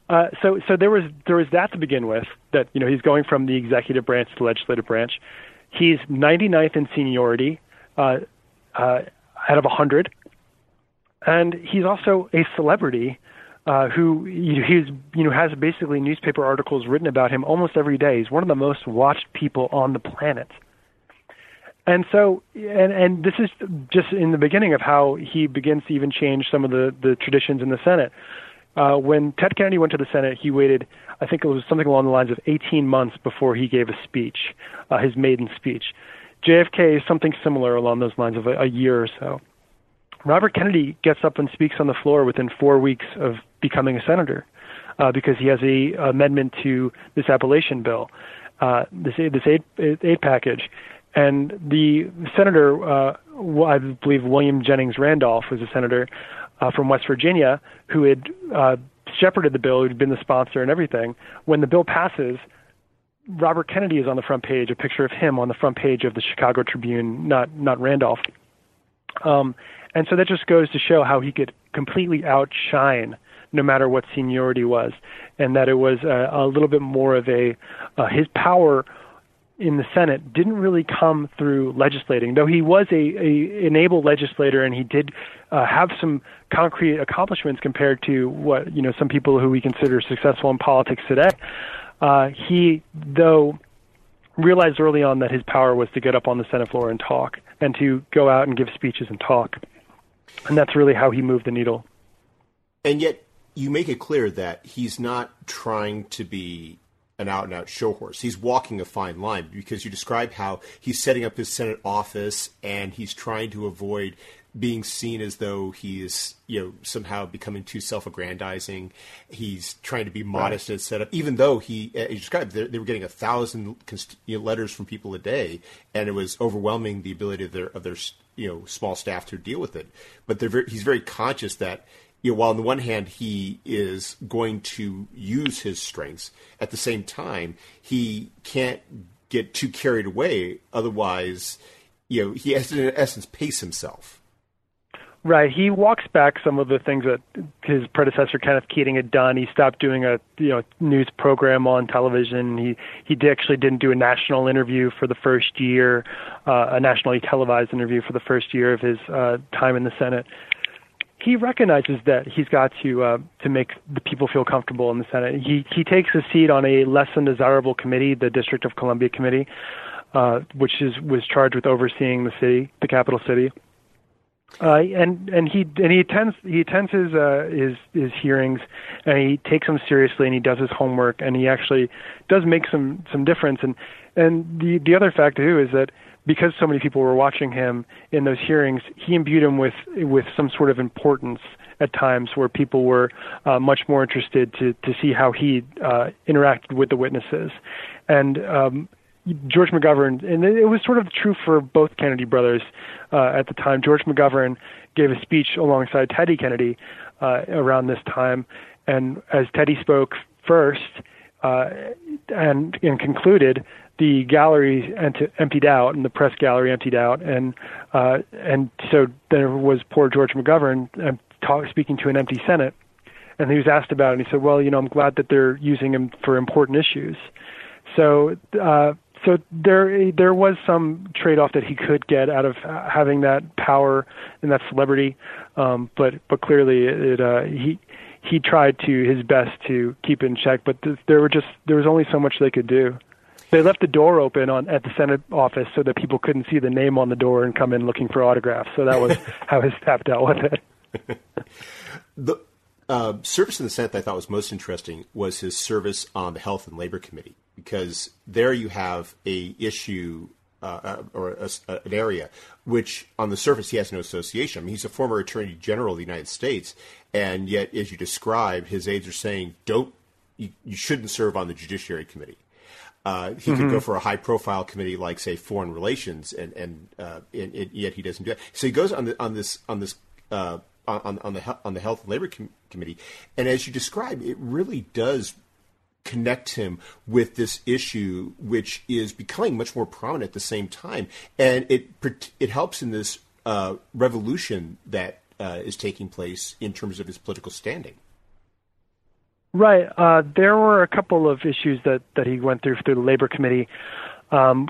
Speaker 2: uh, so so there was there was that to begin with. That you know he's going from the executive branch to the legislative branch. He's 99th in seniority uh, uh, out of 100 and he's also a celebrity uh, who he's you know has basically newspaper articles written about him almost every day. He's one of the most watched people on the planet. And so, and and this is just in the beginning of how he begins to even change some of the the traditions in the Senate. Uh, when Ted Kennedy went to the Senate, he waited, I think it was something along the lines of 18 months before he gave a speech, uh, his maiden speech. JFK is something similar along those lines of a, a year or so. Robert Kennedy gets up and speaks on the floor within four weeks of becoming a senator uh, because he has a amendment to this Appalachian bill, uh, this this aid, aid package, and the senator, uh, I believe William Jennings Randolph was a senator uh, from West Virginia who had uh, shepherded the bill, who'd been the sponsor and everything. When the bill passes, Robert Kennedy is on the front page, a picture of him on the front page of the Chicago Tribune, not not Randolph. Um, and so that just goes to show how he could completely outshine no matter what seniority was, and that it was a, a little bit more of a uh, his power in the Senate didn't really come through legislating, though he was a, a an able legislator and he did uh, have some concrete accomplishments compared to what you know some people who we consider successful in politics today. Uh, he, though, realized early on that his power was to get up on the Senate floor and talk, and to go out and give speeches and talk, and that's really how he moved the needle.
Speaker 1: And yet, you make it clear that he's not trying to be an out and out show horse. He's walking a fine line because you describe how he's setting up his Senate office and he's trying to avoid being seen as though he is, you know, somehow becoming too self-aggrandizing. He's trying to be modest right. and set up, even though he, as you described, they, they were getting a thousand you know, letters from people a day, and it was overwhelming the ability of their of their you know small staff to deal with it. But very, he's very conscious that you know, while on the one hand he is going to use his strengths, at the same time he can't get too carried away. Otherwise, you know, he has to, in essence, pace himself.
Speaker 2: Right. He walks back some of the things that his predecessor Kenneth Keating had done. He stopped doing a you know news program on television. He he actually didn't do a national interview for the first year, uh, a nationally televised interview for the first year of his uh, time in the Senate he recognizes that he's got to uh, to make the people feel comfortable in the Senate. He he takes a seat on a less than desirable committee, the District of Columbia Committee, uh, which is was charged with overseeing the city, the capital city. Uh, and and he and he attends he attends his uh, his his hearings and he takes them seriously and he does his homework and he actually does make some some difference and and the the other fact too is that because so many people were watching him in those hearings, he imbued him with with some sort of importance at times where people were uh, much more interested to to see how he uh, interacted with the witnesses, and. Um, George McGovern, and it was sort of true for both Kennedy brothers uh, at the time. George McGovern gave a speech alongside Teddy Kennedy uh, around this time, and as Teddy spoke first uh, and, and concluded, the gallery ent- emptied out and the press gallery emptied out. And uh, and so there was poor George McGovern uh, talk, speaking to an empty Senate. And he was asked about it and he said well you know I'm glad that they're using him for important issues. So uh, so there there was some trade off that he could get out of having that power and that celebrity um, but but clearly it, uh, he he tried to his best to keep it in check but th- there were just there was only so much they could do they left the door open on at the Senate office so that people couldn't see the name on the door and come in looking for autographs. So that was how his staff dealt with it.
Speaker 1: the uh, service in the Senate that I thought was most interesting was his service on the Health and Labor Committee because there you have a issue uh, uh or a, a, an area which on the surface he has no association. I mean, he's a former Attorney General of the United States, and yet, as you describe, his aides are saying, "Don't you, you shouldn't serve on the Judiciary Committee." Uh, he mm-hmm. could go for a high profile committee like say foreign relations and and, uh, and, and, yet he doesn't do that. So he goes on the on this on this uh, on on the on the health and labor com- committee, and as you describe, it really does connect him with this issue, which is becoming much more prominent at the same time, and it it helps in this uh, revolution that uh, is taking place in terms of his political standing.
Speaker 2: Right. Uh, there were a couple of issues that, that he went through through the labor committee, um,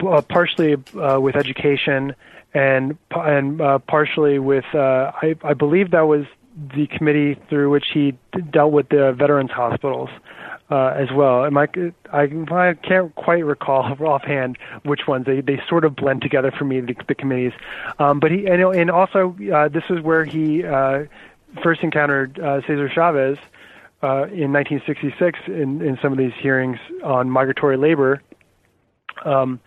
Speaker 2: uh, partially uh, with education and and uh, partially with I, I believe that was the committee through which he dealt with the veterans hospitals uh, as well. I, I I can't quite recall offhand which ones they they sort of blend together for me the, the committees. Um, but he and, and also uh, this is where he uh, first encountered uh, Cesar Chavez uh, in 1966 in, in some of these hearings on migratory labor um,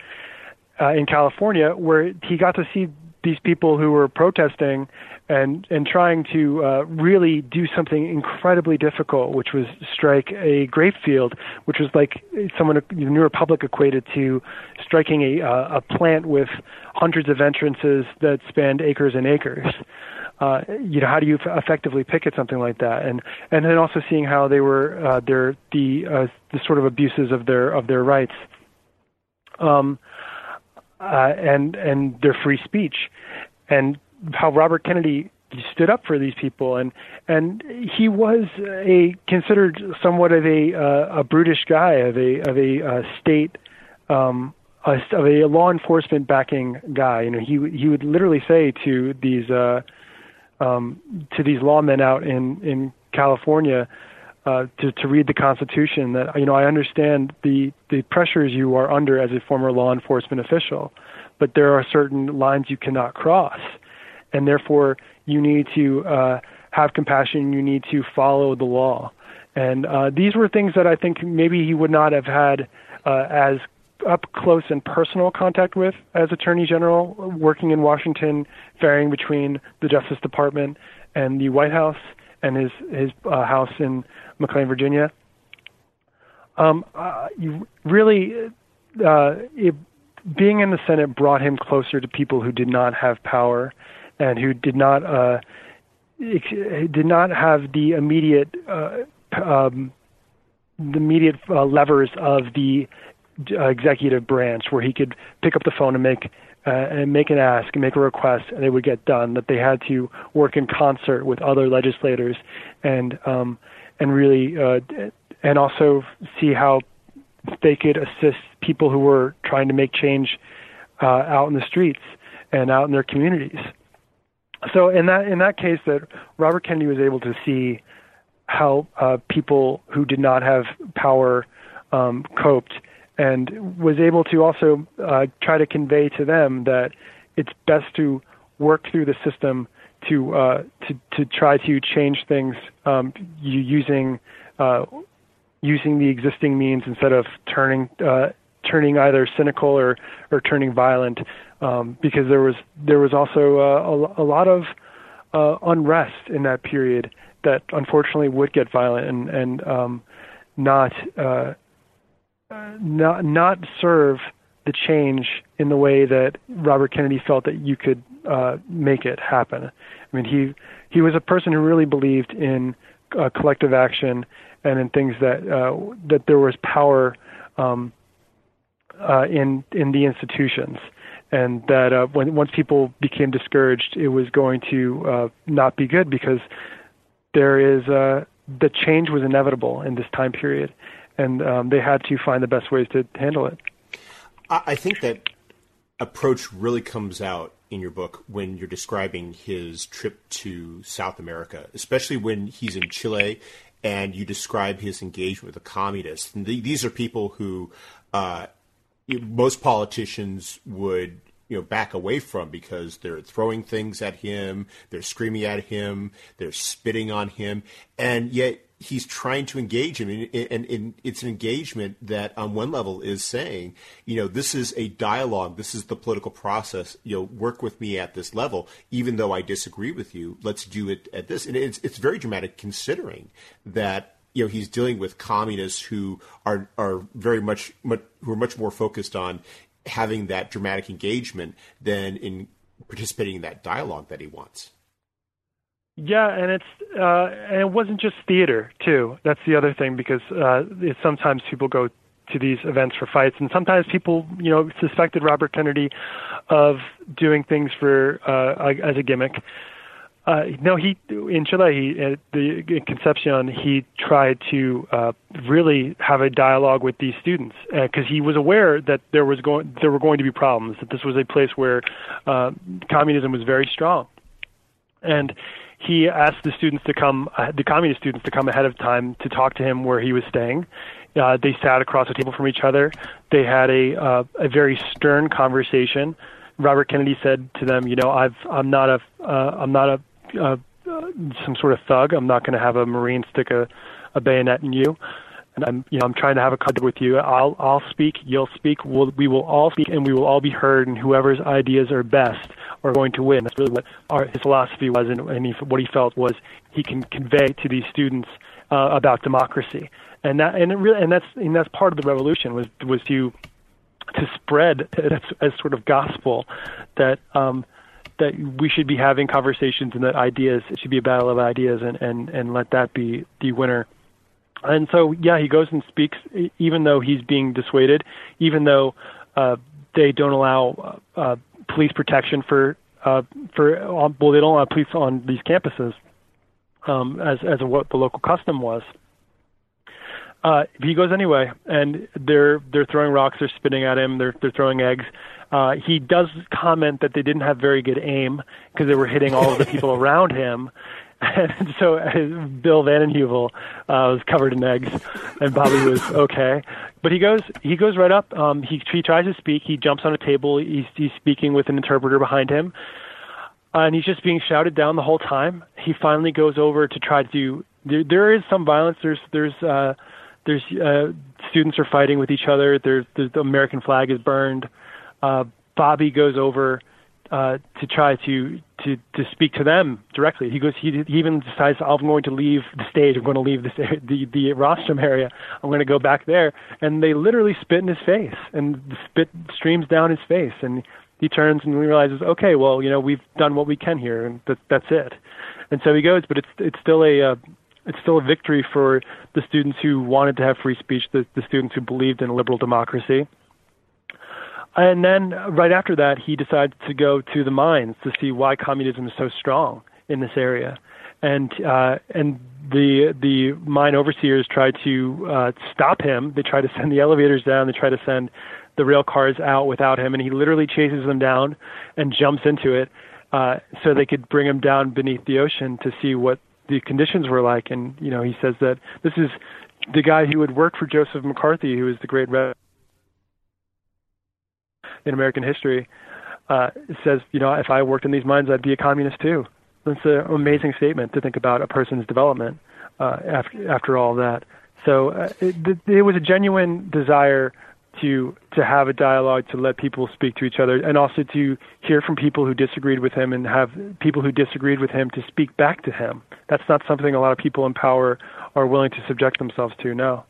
Speaker 2: uh, in California, where he got to see these people who were protesting and and trying to uh, really do something incredibly difficult, which was strike a grape field, which was like someone the New Republic equated to striking a uh, a plant with hundreds of entrances that spanned acres and acres. uh, you know, how do you effectively picket something like that? And and then also seeing how they were uh, their the uh, the sort of abuses of their of their rights, um, uh, and and their free speech, and how Robert Kennedy stood up for these people, and and he was a considered somewhat of a uh, a brutish guy of a of a uh, state. Um, a, of a law enforcement backing guy, you know, he he would literally say to these uh, um, to these lawmen out in in California uh, to to read the Constitution. That you know, I understand the the pressures you are under as a former law enforcement official, but there are certain lines you cannot cross, and therefore you need to uh, have compassion. You need to follow the law, and uh, these were things that I think maybe he would not have had uh, as up close and personal contact with as Attorney General, working in Washington, varying between the Justice Department and the White House and his his uh, house in McLean, Virginia. Um, uh, you really, uh, it, being in the Senate brought him closer to people who did not have power and who did not uh, did not have the immediate uh, um, the immediate uh, levers of the uh, executive branch where he could pick up the phone and make uh, and make an ask and make a request and it would get done that they had to work in concert with other legislators and um, and really uh, and also see how they could assist people who were trying to make change out in the streets and out in their communities. So in that in that case, that Robert Kennedy was able to see how uh, people who did not have power um, coped and was able to also uh, try to convey to them that it's best to work through the system to uh, to to try to change things um, using uh, using the existing means instead of turning uh, turning either cynical or or turning violent um, because there was there was also uh, a, a lot of uh, unrest in that period that unfortunately would get violent and and um, not uh, not not serve the change in the way that Robert Kennedy felt that you could uh, make it happen. I mean, he he was a person who really believed in uh, collective action and in things that uh, that there was power um, uh, in in the institutions, and that uh, when once people became discouraged, it was going to uh, not be good because there is uh, the change was inevitable in this time period, and um, they had to find the best ways to handle it.
Speaker 1: I think that approach really comes out in your book when you're describing his trip to South America, especially when he's in Chile and you describe his engagement with the communists. And the, these are people who uh, most politicians would you know back away from because they're throwing things at him, they're screaming at him, they're spitting on him, and yet he's trying to engage him, and, and, and, it's an engagement that, on one level, is saying, you know, this is a dialogue, this is the political process. You know, work with me at this level, even though I disagree with you. Let's do it at this, and it's it's very dramatic considering that you know he's dealing with communists who are are very much, much who are much more focused on having that dramatic engagement than in participating in that dialogue that he wants.
Speaker 2: Yeah, and it's uh, and it wasn't just theater too. That's the other thing because uh, sometimes people go to these events for fights, and sometimes people, you know, suspected Robert Kennedy of doing things for uh, as a gimmick. Uh, no, he in Chile, he at the in Concepcion, he tried to uh, really have a dialogue with these students because uh, he was aware that there was going there were going to be problems. That this was a place where uh, communism was very strong, and he asked the students to come, uh, the communist students to come ahead of time to talk to him where he was staying. Uh, they sat across the table from each other. They had a uh, a very stern conversation. Robert Kennedy said to them, "You know, I've I'm not a uh, I'm not a uh, uh, some sort of thug. I'm not going to have a marine stick a, a bayonet in you." and I'm you know I'm trying to have a contact with you. I'll I'll speak, you'll speak, we'll, we will all speak, and we will all be heard. And whoever's ideas are best are going to win. That's really what our, his philosophy was, and, and he, what he felt was he can convey to these students uh, about democracy, and that and it really and that's and that's part of the revolution was was to to spread as, as sort of gospel that um, that we should be having conversations and that ideas it should be a battle of ideas and and and let that be the winner. And so yeah, he goes and speaks even though he's being dissuaded, even though uh, they don't allow uh, police protection for uh, for well they don't allow police on these campuses um, as as what the local custom was. Uh, he goes anyway, and they're they're throwing rocks, they're spitting at him, they're they're throwing eggs. Uh, he does comment that they didn't have very good aim because they were hitting all of the people around him. And so uh, Bill Vanden uh, was covered in eggs, and Bobby was okay. But he goes he goes right up. Um, he he tries to speak. He jumps on a table. He's he's speaking with an interpreter behind him, uh, and he's just being shouted down the whole time. He finally goes over to try to. Do there, there is some violence. There's there's uh, there's uh, students are fighting with each other. There's, there's the American flag is burned. Uh, Bobby goes over uh, to try to, to to speak to them directly. He goes. He, he even decides, "I'm going to leave the stage. I'm going to leave the the the rostrum area. I'm going to go back there." And they literally spit in his face, and the spit streams down his face, and he turns and realizes, "Okay, well, you know, we've done what we can here, and that, that's it." And so he goes, but it's it's still a uh, it's still a victory for the students who wanted to have free speech, the, the students who believed in liberal democracy. And then right after that, he decides to go to the mines to see why communism is so strong in this area. And uh, and the the mine overseers tried to uh, stop him. They try to send the elevators down. They try to send the rail cars out without him, and he literally chases them down and jumps into it uh, so they could bring him down beneath the ocean to see what the conditions were like. And you know, he says that this is the guy who would work for Joseph McCarthy, who is the great in American history, uh, says, you know, if I worked in these mines, I'd be a communist too. That's an amazing statement to think about a person's development uh, after after all that. So uh, it, it was a genuine desire to to have a dialogue, to let people speak to each other, and also to hear from people who disagreed with him, and have people who disagreed with him to speak back to him. That's not something a lot of people in power are willing to subject themselves to. No.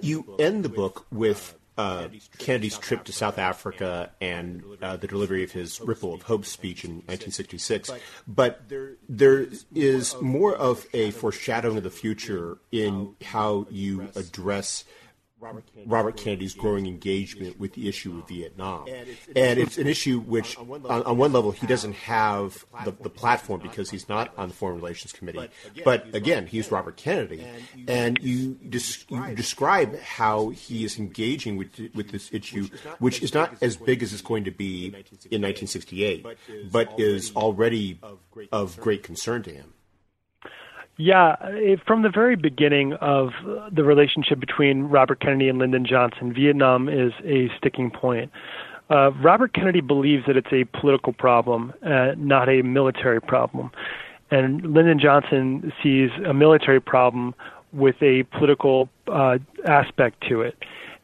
Speaker 1: You end the book with uh, Kennedy's trip to South Africa and uh, the delivery of his Ripple of Hope speech in 1966. But there is more of a foreshadowing of the future in how you address Robert, Kennedy Robert Kennedy's growing engagement with the issue of Vietnam. And it's, and it's an issue which, on one level, on, one level he doesn't have the, the, platform because he's not on the Foreign Relations Committee. But again, he's Robert Kennedy. And you, you describe how he is engaging with, with this issue, which is not as big as it's going to be in 1968, but is already of great concern to him.
Speaker 2: Yeah, from the very beginning of the relationship between Robert Kennedy and Lyndon Johnson, Vietnam is a sticking point. Uh, Robert Kennedy believes that it's a political problem, uh, not a military problem. And Lyndon Johnson sees a military problem with a political uh, aspect to it.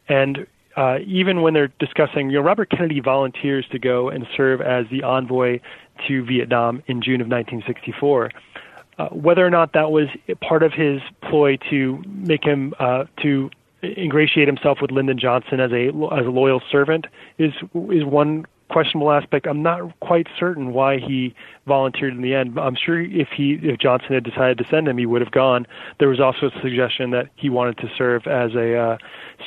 Speaker 2: And uh, even when they're discussing, you know, Robert Kennedy volunteers to go and serve as the envoy to Vietnam in June of 1964. Uh, whether or not that was part of his ploy to make him uh, to ingratiate himself with Lyndon Johnson as a as a loyal servant is is one questionable aspect. I'm not quite certain why he volunteered in the end. I'm sure if he if Johnson had decided to send him, he would have gone. There was also a suggestion that he wanted to serve as a uh,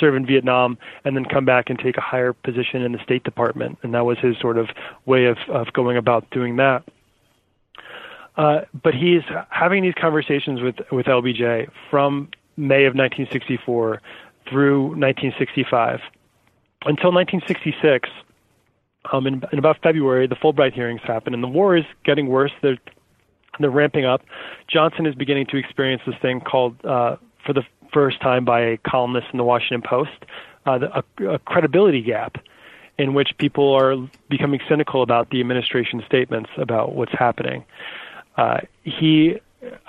Speaker 2: serve in Vietnam and then come back and take a higher position in the State Department, and that was his sort of way of of going about doing that. Uh, but he's having these conversations with, with LBJ from May of 1964 through 1965. Until 1966, um, in, in about February, the Fulbright hearings happen, and the war is getting worse. They're, they're ramping up. Johnson is beginning to experience this thing called, uh, for the first time by a columnist in the Washington Post, uh, the, a, a credibility gap in which people are becoming cynical about the administration's statements about what's happening. Uh, he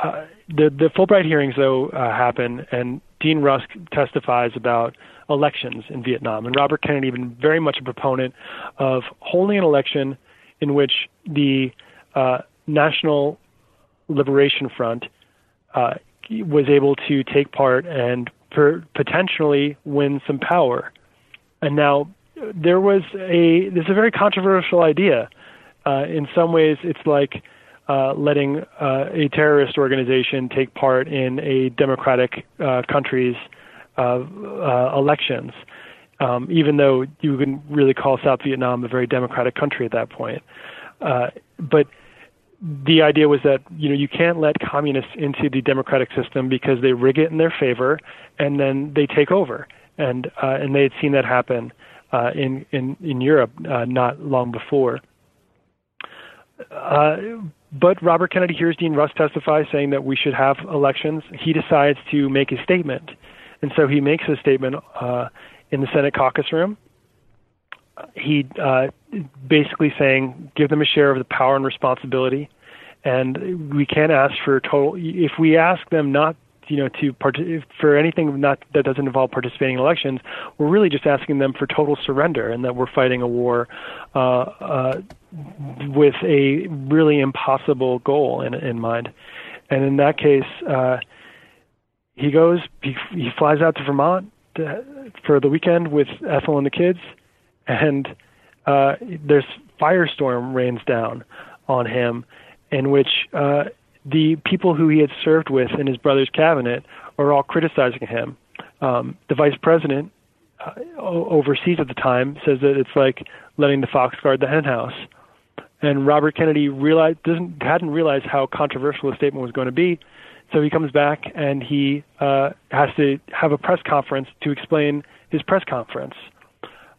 Speaker 2: uh, the the Fulbright hearings though uh, happen, and Dean Rusk testifies about elections in Vietnam, and Robert Kennedy been very much a proponent of holding an election in which the uh, National Liberation Front uh, was able to take part and per- potentially win some power. And now there was a this is a very controversial idea uh, in some ways, it's like uh, letting uh, a terrorist organization take part in a democratic uh, country's uh, uh, elections, um, even though you wouldn't really call South Vietnam a very democratic country at that point. But the idea was that you know you can't let communists into the democratic system because they rig it in their favor and then they take over and and they had seen that happen in in in Europe not long before. Uh, but Robert Kennedy hears Dean Rusk testify saying that we should have elections. He decides to make a statement. And so he makes a statement uh, in the Senate caucus room. He uh, basically saying, give them a share of the power and responsibility. And we can't ask for total, if we ask them not you know to part- for anything not that doesn't involve participating in elections, we're really just asking them for total surrender and that we're fighting a war uh, uh, with a really impossible goal in in mind. And in that case, uh, he goes, he, he flies out to Vermont to, for the weekend with Ethel and the kids, and uh, there's firestorm rains down on him, in which uh, the people who he had served with in his brother's cabinet are all criticizing him. Um, the vice president uh, overseas at the time says that it's like letting the fox guard the henhouse. And Robert Kennedy realized doesn't hadn't realized how controversial the statement was going to be, so he comes back and he uh, has to have a press conference to explain his press conference,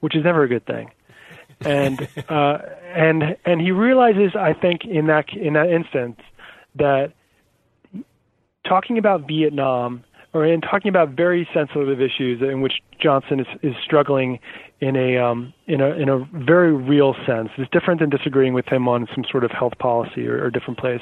Speaker 2: which is never a good thing. And uh, and and he realizes, I think, in that in that instance, that talking about Vietnam or in talking about very sensitive issues in which Johnson is, is struggling in a um, in a in a very real sense. It's different than disagreeing with him on some sort of health policy or, or different place.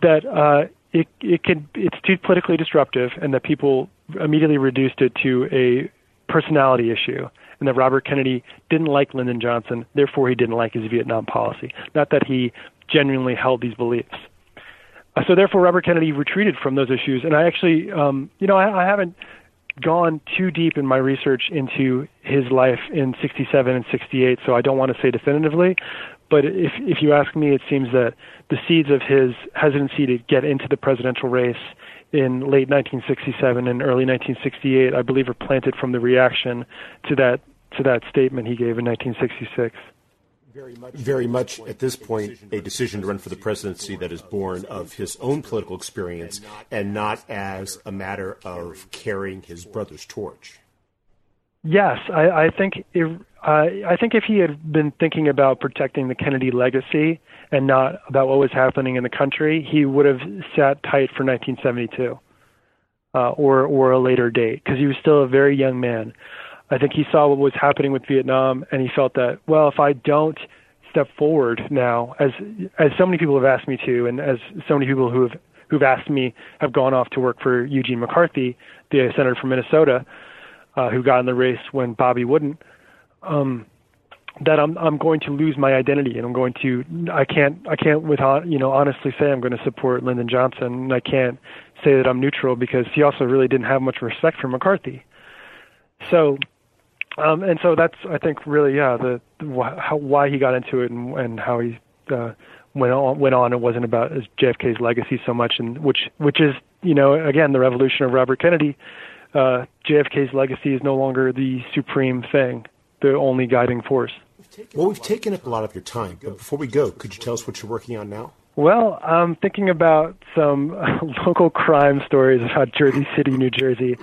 Speaker 2: That uh, it it can it's too politically disruptive, and that people immediately reduced it to a personality issue, and that Robert Kennedy didn't like Lyndon Johnson, therefore he didn't like his Vietnam policy. Not that he genuinely held these beliefs. Uh, so therefore, Robert Kennedy retreated from those issues. And I actually, um, you know, I, I haven't gone too deep in my research into his life in 67 and 68, so I don't want to say definitively. But if if you ask me, it seems that the seeds of his hesitancy to get into the presidential race in late 1967 and early 1968, I believe, are planted from the reaction to that to that statement he gave in 1966
Speaker 1: very much at this point a decision to run for the presidency that is born of his own political experience and not as a matter of carrying his brother's torch.
Speaker 2: Yes, I, I think if, uh, I think if he had been thinking about protecting the Kennedy legacy and not about what was happening in the country, he would have sat tight for 1972 uh, or or a later date because he was still a very young man. I think he saw what was happening with Vietnam, and he felt that well, if I don't step forward now, as as so many people have asked me to, and as so many people who have who've asked me have gone off to work for Eugene McCarthy, the senator from Minnesota, uh, who got in the race when Bobby wouldn't. Um, that I'm I'm going to lose my identity and I'm going to I can't I can't with you know honestly say I'm going to support Lyndon Johnson and I can't say that I'm neutral because he also really didn't have much respect for McCarthy. So um, and so that's I think really yeah the wh- how, why he got into it and, and how he uh, went on went on. It wasn't about his JFK's legacy so much, and which which is you know again the revolution of Robert Kennedy. Uh, JFK's legacy is no longer the supreme thing, the only guiding force.
Speaker 1: Well, we've taken up a lot of your time, but before we go, could you tell us what you're working on now?
Speaker 2: Well, I'm thinking about some local crime stories about Jersey City, New Jersey.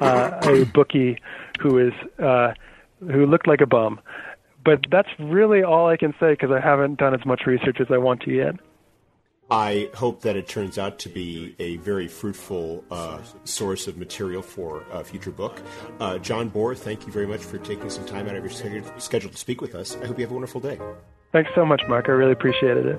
Speaker 2: Uh, a bookie who is uh, who looked like a bum. But that's really all I can say because I haven't done as much research as I want to yet.
Speaker 1: I hope that it turns out to be a very fruitful uh, source of material for a future book. Uh, John Bohrer, thank you very much for taking some time out of your schedule to speak with us. I hope you have a wonderful day.
Speaker 2: Thanks so much, Mark. I really appreciated it.